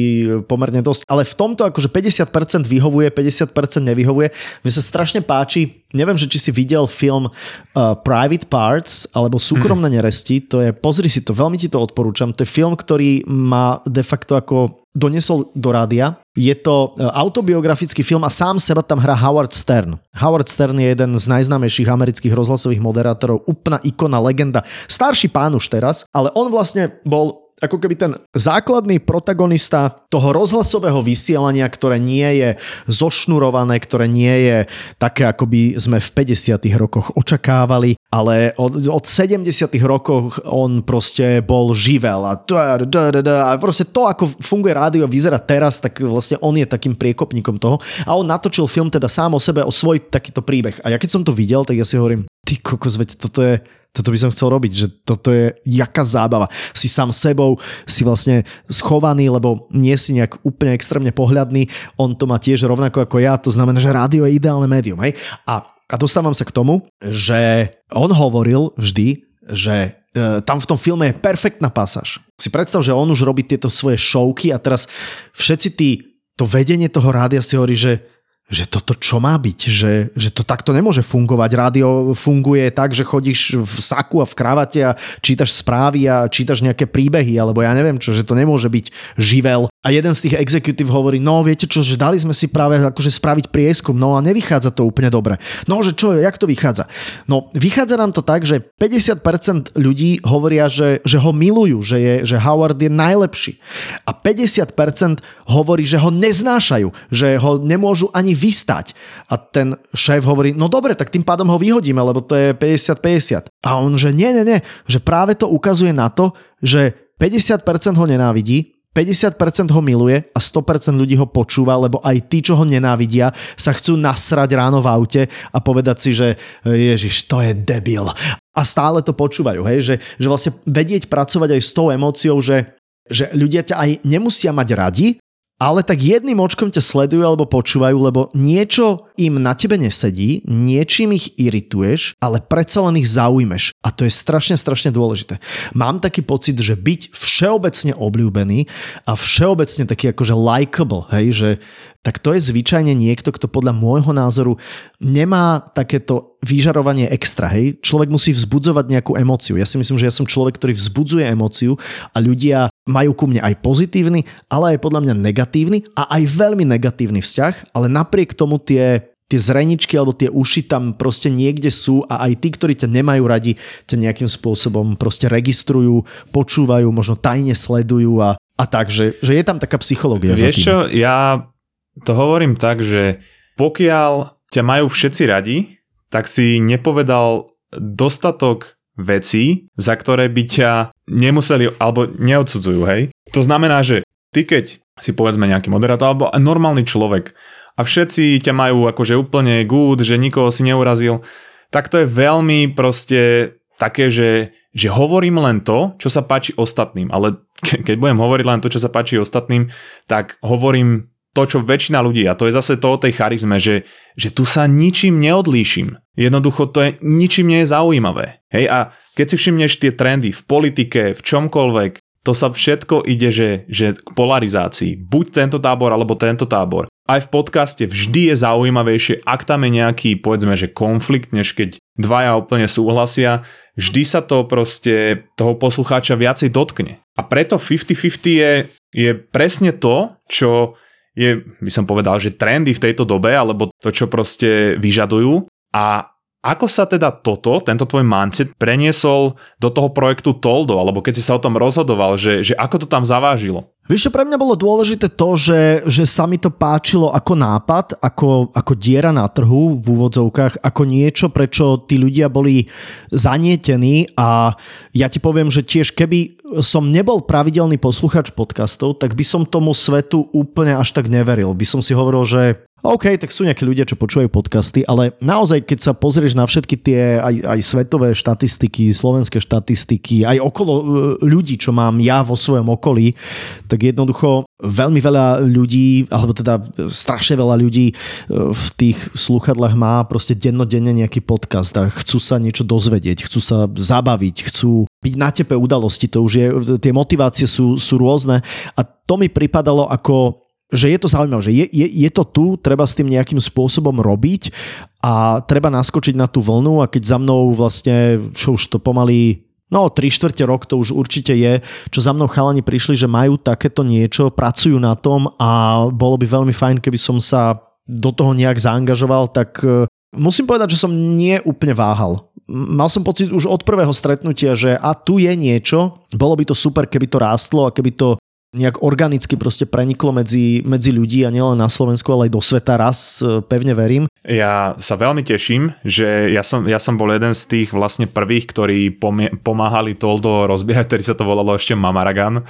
pomerne dosť. Ale v tomto akože 50% vyhovuje, 50% nevyhovuje. Mne sa strašne páči, neviem, že či si videl film uh, Private Parts alebo Súkromné hmm. neresti, to je, pozri si to, veľmi ti to odporúčam. To je film, ktorý má de facto ako donesol do rádia. Je to e, autobiografický film a sám seba tam hrá Howard Stern. Howard Stern je jeden z najznámejších amerických rozhlasových moderátorov, úplná ikona, legenda. Starší pán už teraz, ale on vlastne bol ako keby ten základný protagonista toho rozhlasového vysielania, ktoré nie je zošnurované, ktoré nie je také, ako by sme v 50 rokoch očakávali, ale od, od 70 rokoch on proste bol živel a, a proste to, ako funguje rádio, vyzerá teraz, tak vlastne on je takým priekopníkom toho a on natočil film teda sám o sebe, o svoj takýto príbeh. A ja keď som to videl, tak ja si hovorím, ty kokos, veď toto je toto by som chcel robiť, že toto je jaká zábava. Si sám sebou, si vlastne schovaný, lebo nie si nejak úplne extrémne pohľadný, on to má tiež rovnako ako ja, to znamená, že rádio je ideálne médium. Hej? A, a dostávam sa k tomu, že on hovoril vždy, že e, tam v tom filme je perfektná pasáž. Si predstav, že on už robí tieto svoje šovky a teraz všetci tí, to vedenie toho rádia si hovorí, že že toto čo má byť, že, že to takto nemôže fungovať. Rádio funguje tak, že chodíš v saku a v kravate a čítaš správy a čítaš nejaké príbehy, alebo ja neviem čo, že to nemôže byť živel. A jeden z tých exekutív hovorí, no viete čo, že dali sme si práve akože spraviť prieskum, no a nevychádza to úplne dobre. No, že čo, jak to vychádza? No, vychádza nám to tak, že 50% ľudí hovoria, že, že ho milujú, že, je, že Howard je najlepší. A 50% hovorí, že ho neznášajú, že ho nemôžu ani vystať. A ten šéf hovorí, no dobre, tak tým pádom ho vyhodíme, lebo to je 50-50. A on, že nie, nie, nie, že práve to ukazuje na to, že 50% ho nenávidí, 50% ho miluje a 100% ľudí ho počúva, lebo aj tí, čo ho nenávidia, sa chcú nasrať ráno v aute a povedať si, že ježiš, to je debil. A stále to počúvajú, hej? Že, že vlastne vedieť pracovať aj s tou emóciou, že, že ľudia ťa aj nemusia mať radi, ale tak jedným očkom ťa sledujú alebo počúvajú, lebo niečo im na tebe nesedí, niečím ich irituješ, ale predsa len ich zaujmeš. A to je strašne, strašne dôležité. Mám taký pocit, že byť všeobecne obľúbený a všeobecne taký akože likable, hej, že tak to je zvyčajne niekto, kto podľa môjho názoru nemá takéto vyžarovanie extra. Hej? Človek musí vzbudzovať nejakú emóciu. Ja si myslím, že ja som človek, ktorý vzbudzuje emóciu a ľudia majú ku mne aj pozitívny, ale aj podľa mňa negatívny a aj veľmi negatívny vzťah, ale napriek tomu tie tie zreničky alebo tie uši tam proste niekde sú a aj tí, ktorí ťa nemajú radi, ťa nejakým spôsobom proste registrujú, počúvajú, možno tajne sledujú a, a tak, že, že je tam taká psychológia. Vieš čo, ja to hovorím tak, že pokiaľ ťa majú všetci radi, tak si nepovedal dostatok vecí, za ktoré by ťa nemuseli alebo neodsudzujú, hej? To znamená, že ty keď si povedzme nejaký moderátor alebo normálny človek a všetci ťa majú akože úplne good, že nikoho si neurazil, tak to je veľmi proste také, že, že hovorím len to, čo sa páči ostatným, ale keď budem hovoriť len to, čo sa páči ostatným, tak hovorím to, čo väčšina ľudí, a to je zase to o tej charizme, že, že tu sa ničím neodlíšim. Jednoducho to je, ničím nie je zaujímavé. Hej, a keď si všimneš tie trendy v politike, v čomkoľvek, to sa všetko ide, že, že k polarizácii. Buď tento tábor, alebo tento tábor. Aj v podcaste vždy je zaujímavejšie, ak tam je nejaký, povedzme, že konflikt, než keď dvaja úplne súhlasia. Vždy sa to proste toho poslucháča viacej dotkne. A preto 50-50 je, je presne to, čo je, by som povedal, že trendy v tejto dobe, alebo to, čo proste vyžadujú. A ako sa teda toto, tento tvoj mindset preniesol do toho projektu Toldo, alebo keď si sa o tom rozhodoval, že, že ako to tam zavážilo? Vieš pre mňa bolo dôležité to, že, že sa mi to páčilo ako nápad, ako, ako diera na trhu v úvodzovkách, ako niečo, prečo tí ľudia boli zanietení a ja ti poviem, že tiež keby som nebol pravidelný posluchač podcastov, tak by som tomu svetu úplne až tak neveril. By som si hovoril, že OK, tak sú nejakí ľudia, čo počúvajú podcasty, ale naozaj, keď sa pozrieš na všetky tie aj, aj svetové štatistiky, slovenské štatistiky, aj okolo e, ľudí, čo mám ja vo svojom okolí, tak jednoducho veľmi veľa ľudí, alebo teda strašne veľa ľudí e, v tých sluchadlách má proste dennodenne nejaký podcast a chcú sa niečo dozvedieť, chcú sa zabaviť, chcú byť na tepe udalosti, to už je, tie motivácie sú, sú rôzne. A to mi pripadalo ako že je to zaujímavé, že je, je, je to tu, treba s tým nejakým spôsobom robiť a treba naskočiť na tú vlnu a keď za mnou vlastne, čo už to pomaly No, tri štvrte rok to už určite je, čo za mnou chalani prišli, že majú takéto niečo, pracujú na tom a bolo by veľmi fajn, keby som sa do toho nejak zaangažoval, tak e, musím povedať, že som nie úplne váhal. Mal som pocit už od prvého stretnutia, že a tu je niečo, bolo by to super, keby to rástlo a keby to nejak organicky proste preniklo medzi, medzi ľudí a nielen na Slovensku, ale aj do sveta raz, e, pevne verím. Ja sa veľmi teším, že ja som, ja som bol jeden z tých vlastne prvých, ktorí pomáhali Toldo rozbiehať, ktorý sa to volalo ešte Mamaragan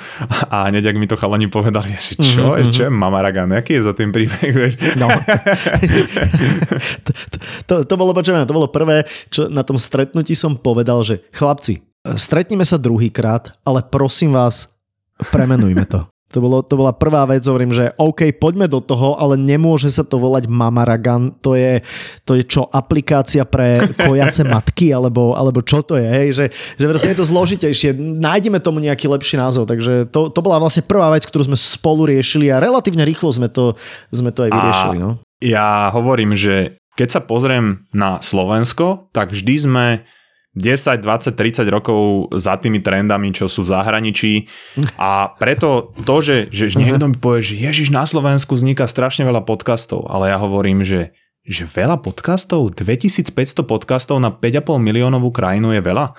a hneď ak mi to chalani povedali, že čo, mm-hmm. čo je Mamaragan, aký je za tým príbeh, vieš? No. to, to, to, bolo, počujem, to bolo prvé, čo na tom stretnutí som povedal, že chlapci, stretnime sa druhýkrát, ale prosím vás, Premenujme to. To, bolo, to bola prvá vec, hovorím, že OK, poďme do toho, ale nemôže sa to volať Mamaragan, to je, to je čo, aplikácia pre kojace matky, alebo, alebo čo to je, hej, že, že vlastne je to zložitejšie, nájdeme tomu nejaký lepší názov, takže to, to bola vlastne prvá vec, ktorú sme spolu riešili a relatívne rýchlo sme to, sme to aj vyriešili. No. Ja hovorím, že keď sa pozriem na Slovensko, tak vždy sme 10, 20, 30 rokov za tými trendami, čo sú v zahraničí a preto to, že, že niekto mi povie, že ježiš, na Slovensku vzniká strašne veľa podcastov, ale ja hovorím, že, že veľa podcastov, 2500 podcastov na 5,5 miliónovú krajinu je veľa.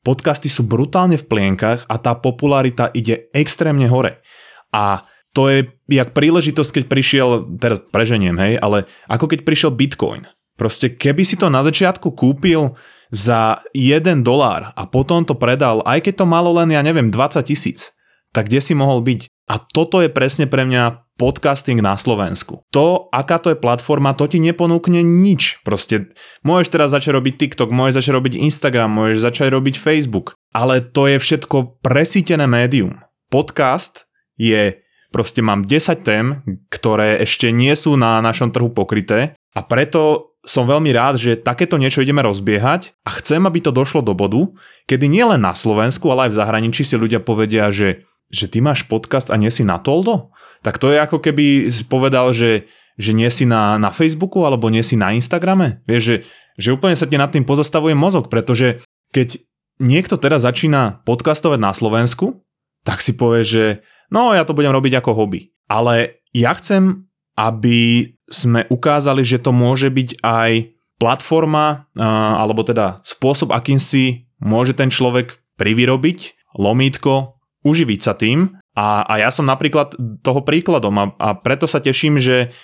Podcasty sú brutálne v plienkach a tá popularita ide extrémne hore. A to je jak príležitosť, keď prišiel, teraz preženiem, hej, ale ako keď prišiel Bitcoin. Proste keby si to na začiatku kúpil za 1 dolár a potom to predal, aj keď to malo len, ja neviem, 20 tisíc, tak kde si mohol byť? A toto je presne pre mňa podcasting na Slovensku. To, aká to je platforma, to ti neponúkne nič. Proste môžeš teraz začať robiť TikTok, môžeš začať robiť Instagram, môžeš začať robiť Facebook, ale to je všetko presítené médium. Podcast je, proste mám 10 tém, ktoré ešte nie sú na našom trhu pokryté a preto som veľmi rád, že takéto niečo ideme rozbiehať a chcem, aby to došlo do bodu, kedy nielen na Slovensku, ale aj v zahraničí si ľudia povedia, že, že ty máš podcast a nie si na Toldo? Tak to je ako keby povedal, že, že nie si na, na Facebooku alebo nie si na Instagrame. Vieš, že, že úplne sa ti nad tým pozastavuje mozog, pretože keď niekto teraz začína podcastovať na Slovensku, tak si povie, že no ja to budem robiť ako hobby. Ale ja chcem, aby sme ukázali, že to môže byť aj platforma, alebo teda spôsob, akým si môže ten človek privyrobiť lomítko, uživiť sa tým. A, a ja som napríklad toho príkladom a, a preto sa teším, že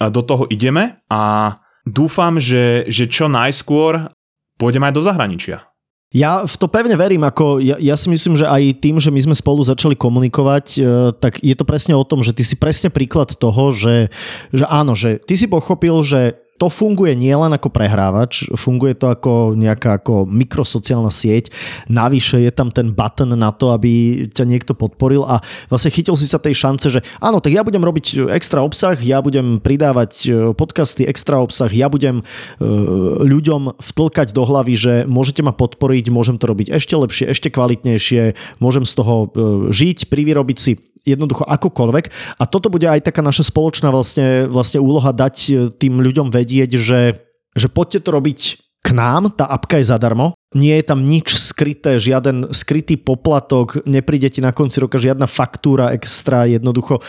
do toho ideme a dúfam, že, že čo najskôr pôjdeme aj do zahraničia. Ja v to pevne verím, ako ja, ja si myslím, že aj tým, že my sme spolu začali komunikovať, e, tak je to presne o tom, že ty si presne príklad toho, že, že áno, že ty si pochopil, že to funguje nielen ako prehrávač, funguje to ako nejaká ako mikrosociálna sieť, navyše je tam ten button na to, aby ťa niekto podporil a vlastne chytil si sa tej šance, že áno, tak ja budem robiť extra obsah, ja budem pridávať e, podcasty, extra obsah, ja budem e, ľuďom vtlkať do hlavy, že môžete ma podporiť, môžem to robiť ešte lepšie, ešte kvalitnejšie, môžem z toho e, žiť, privyrobiť si jednoducho akokoľvek. A toto bude aj taká naša spoločná vlastne, vlastne úloha dať e, tým ľuďom vedieť, že, že poďte to robiť k nám, tá apka je zadarmo, nie je tam nič skryté, žiaden skrytý poplatok, nepríde ti na konci roka žiadna faktúra extra, jednoducho e,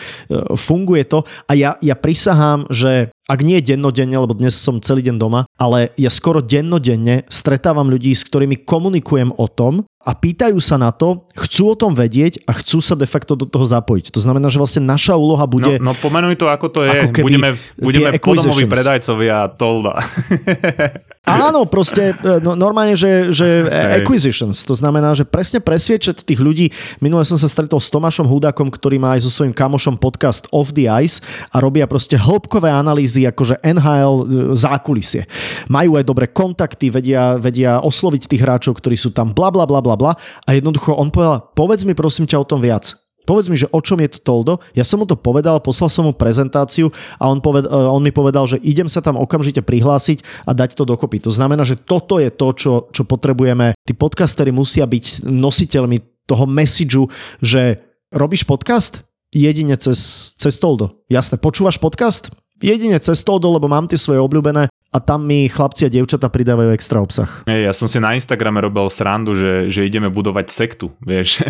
funguje to a ja, ja prisahám, že ak nie dennodenne, lebo dnes som celý deň doma, ale ja skoro dennodenne stretávam ľudí, s ktorými komunikujem o tom, a pýtajú sa na to, chcú o tom vedieť a chcú sa de facto do toho zapojiť. To znamená, že vlastne naša úloha bude... No, no pomenuj to, ako to je. Ako budeme budeme podomoví predajcovia Tolda. Áno, proste e, no, normálne, že, že acquisitions. To znamená, že presne presviečať tých ľudí. Minule som sa stretol s Tomášom Hudákom, ktorý má aj so svojím kamošom podcast Off the Ice a robia proste hĺbkové analýzy, akože NHL e, zákulisie. Majú aj dobré kontakty, vedia, vedia osloviť tých hráčov, ktorí sú tam bla bla bla bla bla a jednoducho on povedal, povedz mi prosím ťa o tom viac. Povedz mi, že o čom je to Toldo. Ja som mu to povedal, poslal som mu prezentáciu a on, poved, e, on mi povedal, že idem sa tam okamžite prihlásiť a dať to dokopy. To znamená, že toto je to, čo, čo potrebujeme. Tí podcastery musia byť nositeľmi toho messageu, že robíš podcast? Jedine cez, cez Toldo. Jasné, počúvaš podcast? Jedine cez Toldo, lebo mám tie svoje obľúbené a tam mi chlapci a dievčata pridávajú extra obsah. Hey, ja som si na Instagrame robil srandu, že, že ideme budovať sektu, vieš,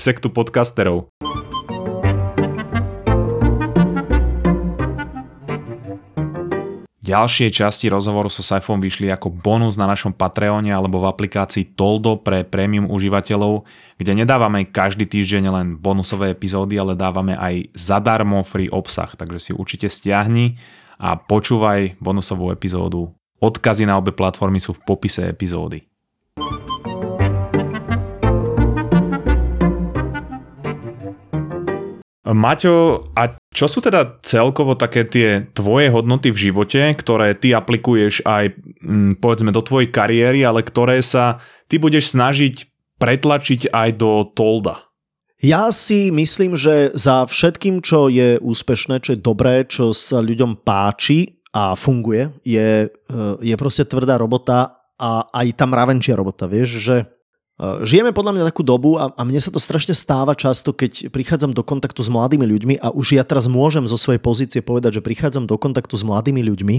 sektu podcasterov. Ďalšie časti rozhovoru so Saifom vyšli ako bonus na našom Patreone alebo v aplikácii Toldo pre premium užívateľov, kde nedávame každý týždeň len bonusové epizódy, ale dávame aj zadarmo free obsah, takže si určite stiahni a počúvaj bonusovú epizódu. Odkazy na obe platformy sú v popise epizódy. Maťo, a čo sú teda celkovo také tie tvoje hodnoty v živote, ktoré ty aplikuješ aj mm, povedzme do tvojej kariéry, ale ktoré sa ty budeš snažiť pretlačiť aj do Tolda? Ja si myslím, že za všetkým, čo je úspešné, čo je dobré, čo sa ľuďom páči a funguje, je, eh, je proste tvrdá robota a aj tá mravenčia robota. Vieš, že eh, Žijeme podľa mňa takú dobu a, a mne sa to strašne stáva často, keď prichádzam do kontaktu s mladými ľuďmi a už ja teraz môžem zo svojej pozície povedať, že prichádzam do kontaktu s mladými ľuďmi,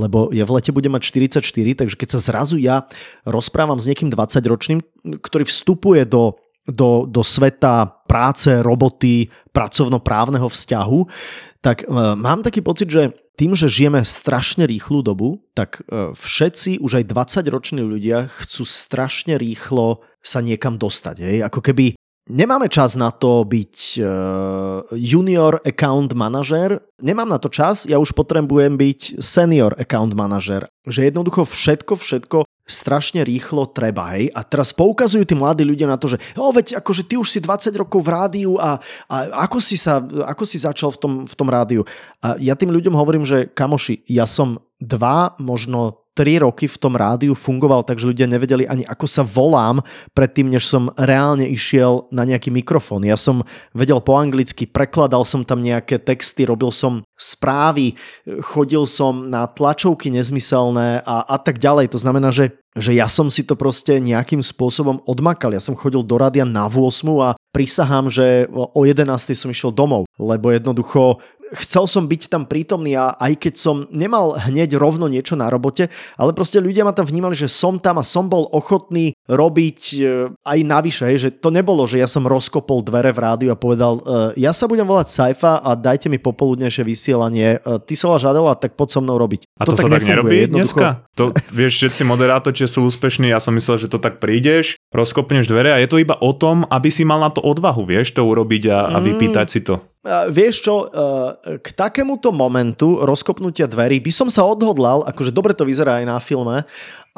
lebo ja v lete budem mať 44, takže keď sa zrazu ja rozprávam s niekým 20-ročným, ktorý vstupuje do do, do sveta práce, roboty, pracovnoprávneho vzťahu, tak e, mám taký pocit, že tým, že žijeme strašne rýchlu dobu, tak e, všetci, už aj 20-roční ľudia chcú strašne rýchlo sa niekam dostať. Hej? Ako keby Nemáme čas na to byť uh, junior account manažer, nemám na to čas, ja už potrebujem byť senior account manažer. Že jednoducho všetko, všetko strašne rýchlo treba, hej. A teraz poukazujú tí mladí ľudia na to, že o, veď akože ty už si 20 rokov v rádiu a, a ako, si sa, ako si začal v tom, v tom rádiu. A ja tým ľuďom hovorím, že kamoši, ja som dva, možno 3 roky v tom rádiu fungoval, takže ľudia nevedeli ani ako sa volám predtým, než som reálne išiel na nejaký mikrofón. Ja som vedel po anglicky, prekladal som tam nejaké texty, robil som správy, chodil som na tlačovky nezmyselné a, a tak ďalej. To znamená, že, že ja som si to proste nejakým spôsobom odmakal. Ja som chodil do rádia na 8 a prisahám, že o 11 som išiel domov, lebo jednoducho chcel som byť tam prítomný a aj keď som nemal hneď rovno niečo na robote, ale proste ľudia ma tam vnímali, že som tam a som bol ochotný robiť e, aj navyše, že to nebolo, že ja som rozkopol dvere v rádiu a povedal, e, ja sa budem volať Saifa a dajte mi popoludnejšie vysielanie, e, ty sa voláš Adela, tak poď so mnou robiť. A to, to tak, tak nerobí jednoducho... dneska? To, vieš, všetci moderátori, sú úspešní, ja som myslel, že to tak prídeš, rozkopneš dvere a je to iba o tom, aby si mal na to odvahu, vieš, to urobiť a, a vypýtať mm. si to. Vieš čo, k takémuto momentu rozkopnutia dverí by som sa odhodlal, akože dobre to vyzerá aj na filme,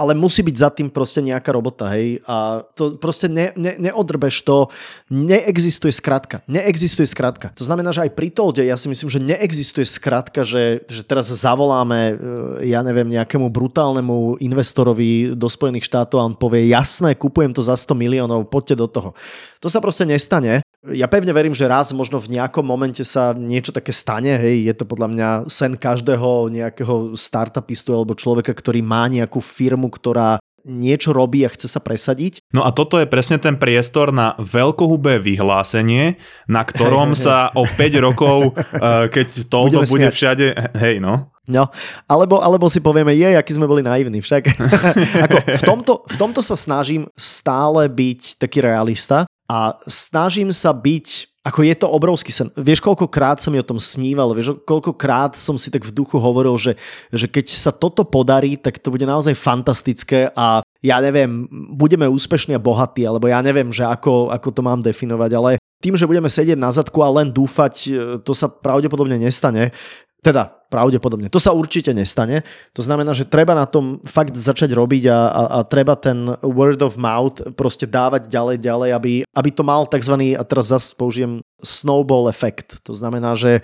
ale musí byť za tým proste nejaká robota, hej. A to proste ne, ne, neodrbeš to, neexistuje skratka. Neexistuje skratka. To znamená, že aj pri Tolde ja si myslím, že neexistuje skratka, že, že teraz zavoláme, e, ja neviem, nejakému brutálnemu investorovi do Spojených štátov a on povie, jasné, kupujem to za 100 miliónov, poďte do toho. To sa proste nestane. Ja pevne verím, že raz možno v nejakom momente sa niečo také stane, hej, je to podľa mňa sen každého nejakého startupistu alebo človeka, ktorý má nejakú firmu, ktorá niečo robí a chce sa presadiť. No a toto je presne ten priestor na veľkohubé vyhlásenie, na ktorom sa o 5 rokov, eh, keď to bude všade, hej no. No, alebo, alebo si povieme, je, aký sme boli naivní však. Ako, v, tomto, v tomto sa snažím stále byť taký realista a snažím sa byť ako je to obrovský sen. Vieš, koľkokrát som mi o tom sníval, vieš, koľkokrát som si tak v duchu hovoril, že, že keď sa toto podarí, tak to bude naozaj fantastické a ja neviem, budeme úspešní a bohatí, alebo ja neviem, že ako, ako to mám definovať, ale tým, že budeme sedieť na zadku a len dúfať, to sa pravdepodobne nestane. Teda pravdepodobne. To sa určite nestane. To znamená, že treba na tom fakt začať robiť a, a, a treba ten word of mouth proste dávať ďalej, ďalej, aby, aby to mal tzv. a teraz zase použijem snowball efekt. To znamená, že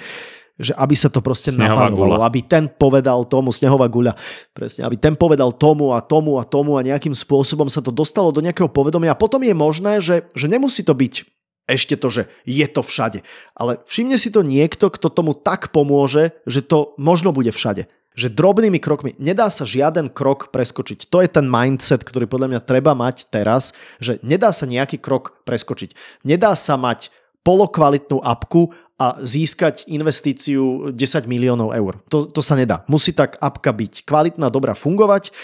že aby sa to proste napalovalo, aby ten povedal tomu, snehová guľa, presne, aby ten povedal tomu a tomu a tomu a nejakým spôsobom sa to dostalo do nejakého povedomia a potom je možné, že, že nemusí to byť ešte to, že je to všade. Ale všimne si to niekto, kto tomu tak pomôže, že to možno bude všade. Že drobnými krokmi nedá sa žiaden krok preskočiť. To je ten mindset, ktorý podľa mňa treba mať teraz, že nedá sa nejaký krok preskočiť. Nedá sa mať polokvalitnú apku a získať investíciu 10 miliónov eur. To, to sa nedá. Musí tak apka byť kvalitná, dobrá fungovať,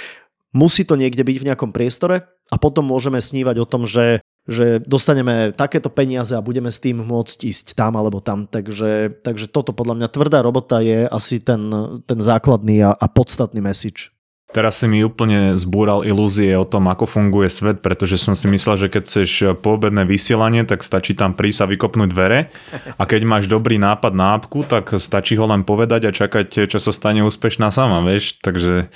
musí to niekde byť v nejakom priestore a potom môžeme snívať o tom, že že dostaneme takéto peniaze a budeme s tým môcť ísť tam alebo tam. Takže, takže toto podľa mňa tvrdá robota je asi ten, ten základný a, a podstatný message. Teraz si mi úplne zbúral ilúzie o tom, ako funguje svet, pretože som si myslel, že keď chceš poobedné vysielanie, tak stačí tam prísť a vykopnúť dvere a keď máš dobrý nápad na apku, tak stačí ho len povedať a čakať, čo sa stane úspešná sama, vieš, takže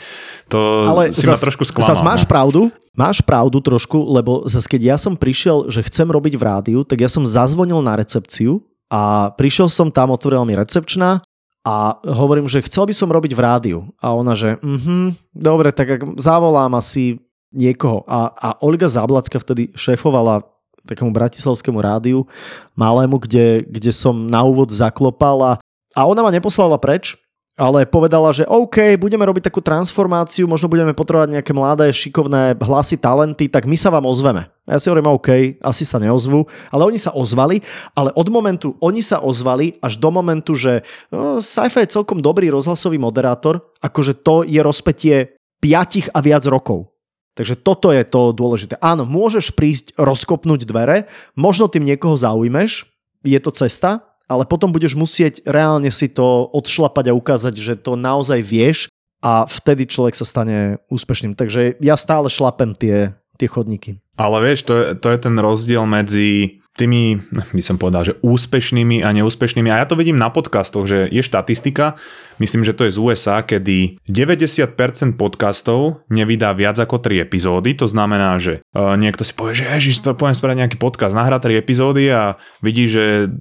to Ale si zas, ma trošku sklamal. Zas máš no. pravdu, máš pravdu trošku, lebo zase keď ja som prišiel, že chcem robiť v rádiu, tak ja som zazvonil na recepciu a prišiel som tam, otvorila mi recepčná a hovorím, že chcel by som robiť v rádiu. A ona, že mhm, dobre, tak ak zavolám asi niekoho. A, a Olga Záblacka vtedy šéfovala takému bratislavskému rádiu, malému, kde, kde som na úvod zaklopal a, a ona ma neposlala preč, ale povedala, že OK, budeme robiť takú transformáciu, možno budeme potrebovať nejaké mladé, šikovné hlasy, talenty, tak my sa vám ozveme. Ja si hovorím, OK, asi sa neozvú, ale oni sa ozvali, ale od momentu, oni sa ozvali až do momentu, že no, Sci-Fi je celkom dobrý rozhlasový moderátor, akože to je rozpetie 5 a viac rokov. Takže toto je to dôležité. Áno, môžeš prísť rozkopnúť dvere, možno tým niekoho zaujmeš, je to cesta, ale potom budeš musieť reálne si to odšlapať a ukázať, že to naozaj vieš a vtedy človek sa stane úspešným. Takže ja stále šlapem tie, tie chodníky. Ale vieš, to je, to je ten rozdiel medzi tými, by som povedal, že úspešnými a neúspešnými. A ja to vidím na podcastoch, že je štatistika, myslím, že to je z USA, kedy 90% podcastov nevydá viac ako 3 epizódy. To znamená, že uh, niekto si povie, že ježiš, poviem spraviť nejaký podcast, nahrá 3 epizódy a vidí, že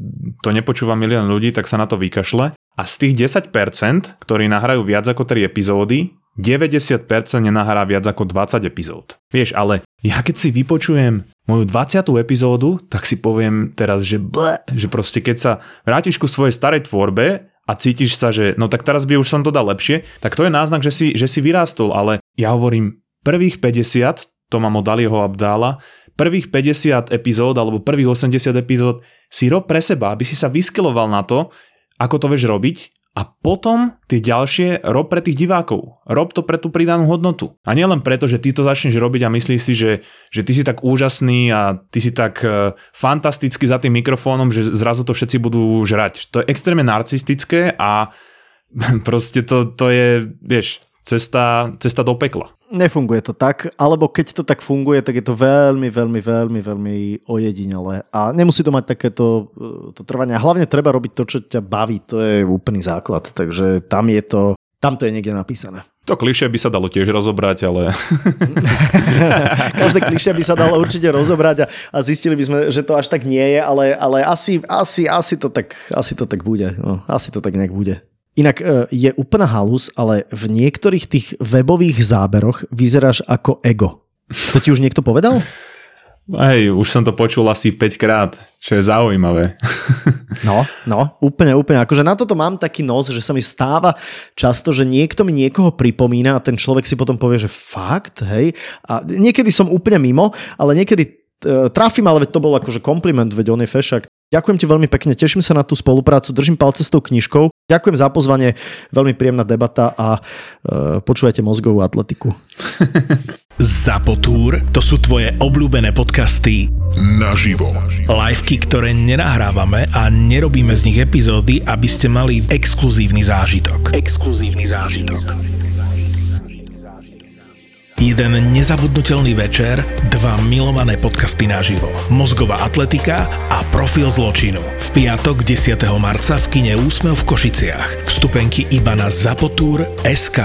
to nepočúva milión ľudí, tak sa na to vykašle. A z tých 10%, ktorí nahrajú viac ako 3 epizódy, 90% nenahrá viac ako 20 epizód. Vieš, ale ja keď si vypočujem moju 20. epizódu, tak si poviem teraz, že ble, že proste keď sa vrátiš ku svojej starej tvorbe a cítiš sa, že no tak teraz by už som to dal lepšie, tak to je náznak, že si, že si vyrástol, ale ja hovorím prvých 50, to mám od Aliho Abdála, prvých 50 epizód alebo prvých 80 epizód si rob pre seba, aby si sa vyskiloval na to, ako to vieš robiť a potom tie ďalšie rob pre tých divákov. Rob to pre tú pridanú hodnotu. A nielen preto, že ty to začneš robiť a myslíš si, že, že ty si tak úžasný a ty si tak uh, fantasticky za tým mikrofónom, že zrazu to všetci budú žrať. To je extrémne narcistické a proste to, to je, vieš, cesta, cesta do pekla. Nefunguje to tak, alebo keď to tak funguje, tak je to veľmi, veľmi, veľmi, veľmi ojedinelé. A nemusí to mať takéto to trvanie. A hlavne treba robiť to, čo ťa baví, to je úplný základ. Takže tam je to, tam to je niekde napísané. To klišie by sa dalo tiež rozobrať, ale... Každé klišie by sa dalo určite rozobrať a, a zistili by sme, že to až tak nie je, ale, ale asi, asi, asi, to tak, asi to tak bude. No, asi to tak nejak bude. Inak e, je úplná halus, ale v niektorých tých webových záberoch vyzeráš ako ego. To ti už niekto povedal? Hej, už som to počul asi 5 krát, čo je zaujímavé. No, no, úplne, úplne. Akože na toto mám taký nos, že sa mi stáva často, že niekto mi niekoho pripomína a ten človek si potom povie, že fakt, hej. A niekedy som úplne mimo, ale niekedy e, trafím, ale to bol akože kompliment, veď on je fešak. Ďakujem ti veľmi pekne, teším sa na tú spoluprácu, držím palce s tou knižkou. Ďakujem za pozvanie, veľmi príjemná debata a e, počúvajte mozgovú atletiku. Zapotúr, to sú tvoje obľúbené podcasty naživo. Liveky, ktoré nenahrávame a nerobíme z nich epizódy, aby ste mali exkluzívny zážitok. Exkluzívny zážitok. Jeden nezabudnutelný večer, dva milované podcasty naživo. Mozgová atletika a profil zločinu. V piatok 10. marca v kine Úsmev v Košiciach. Vstupenky iba na Zapotúr SK.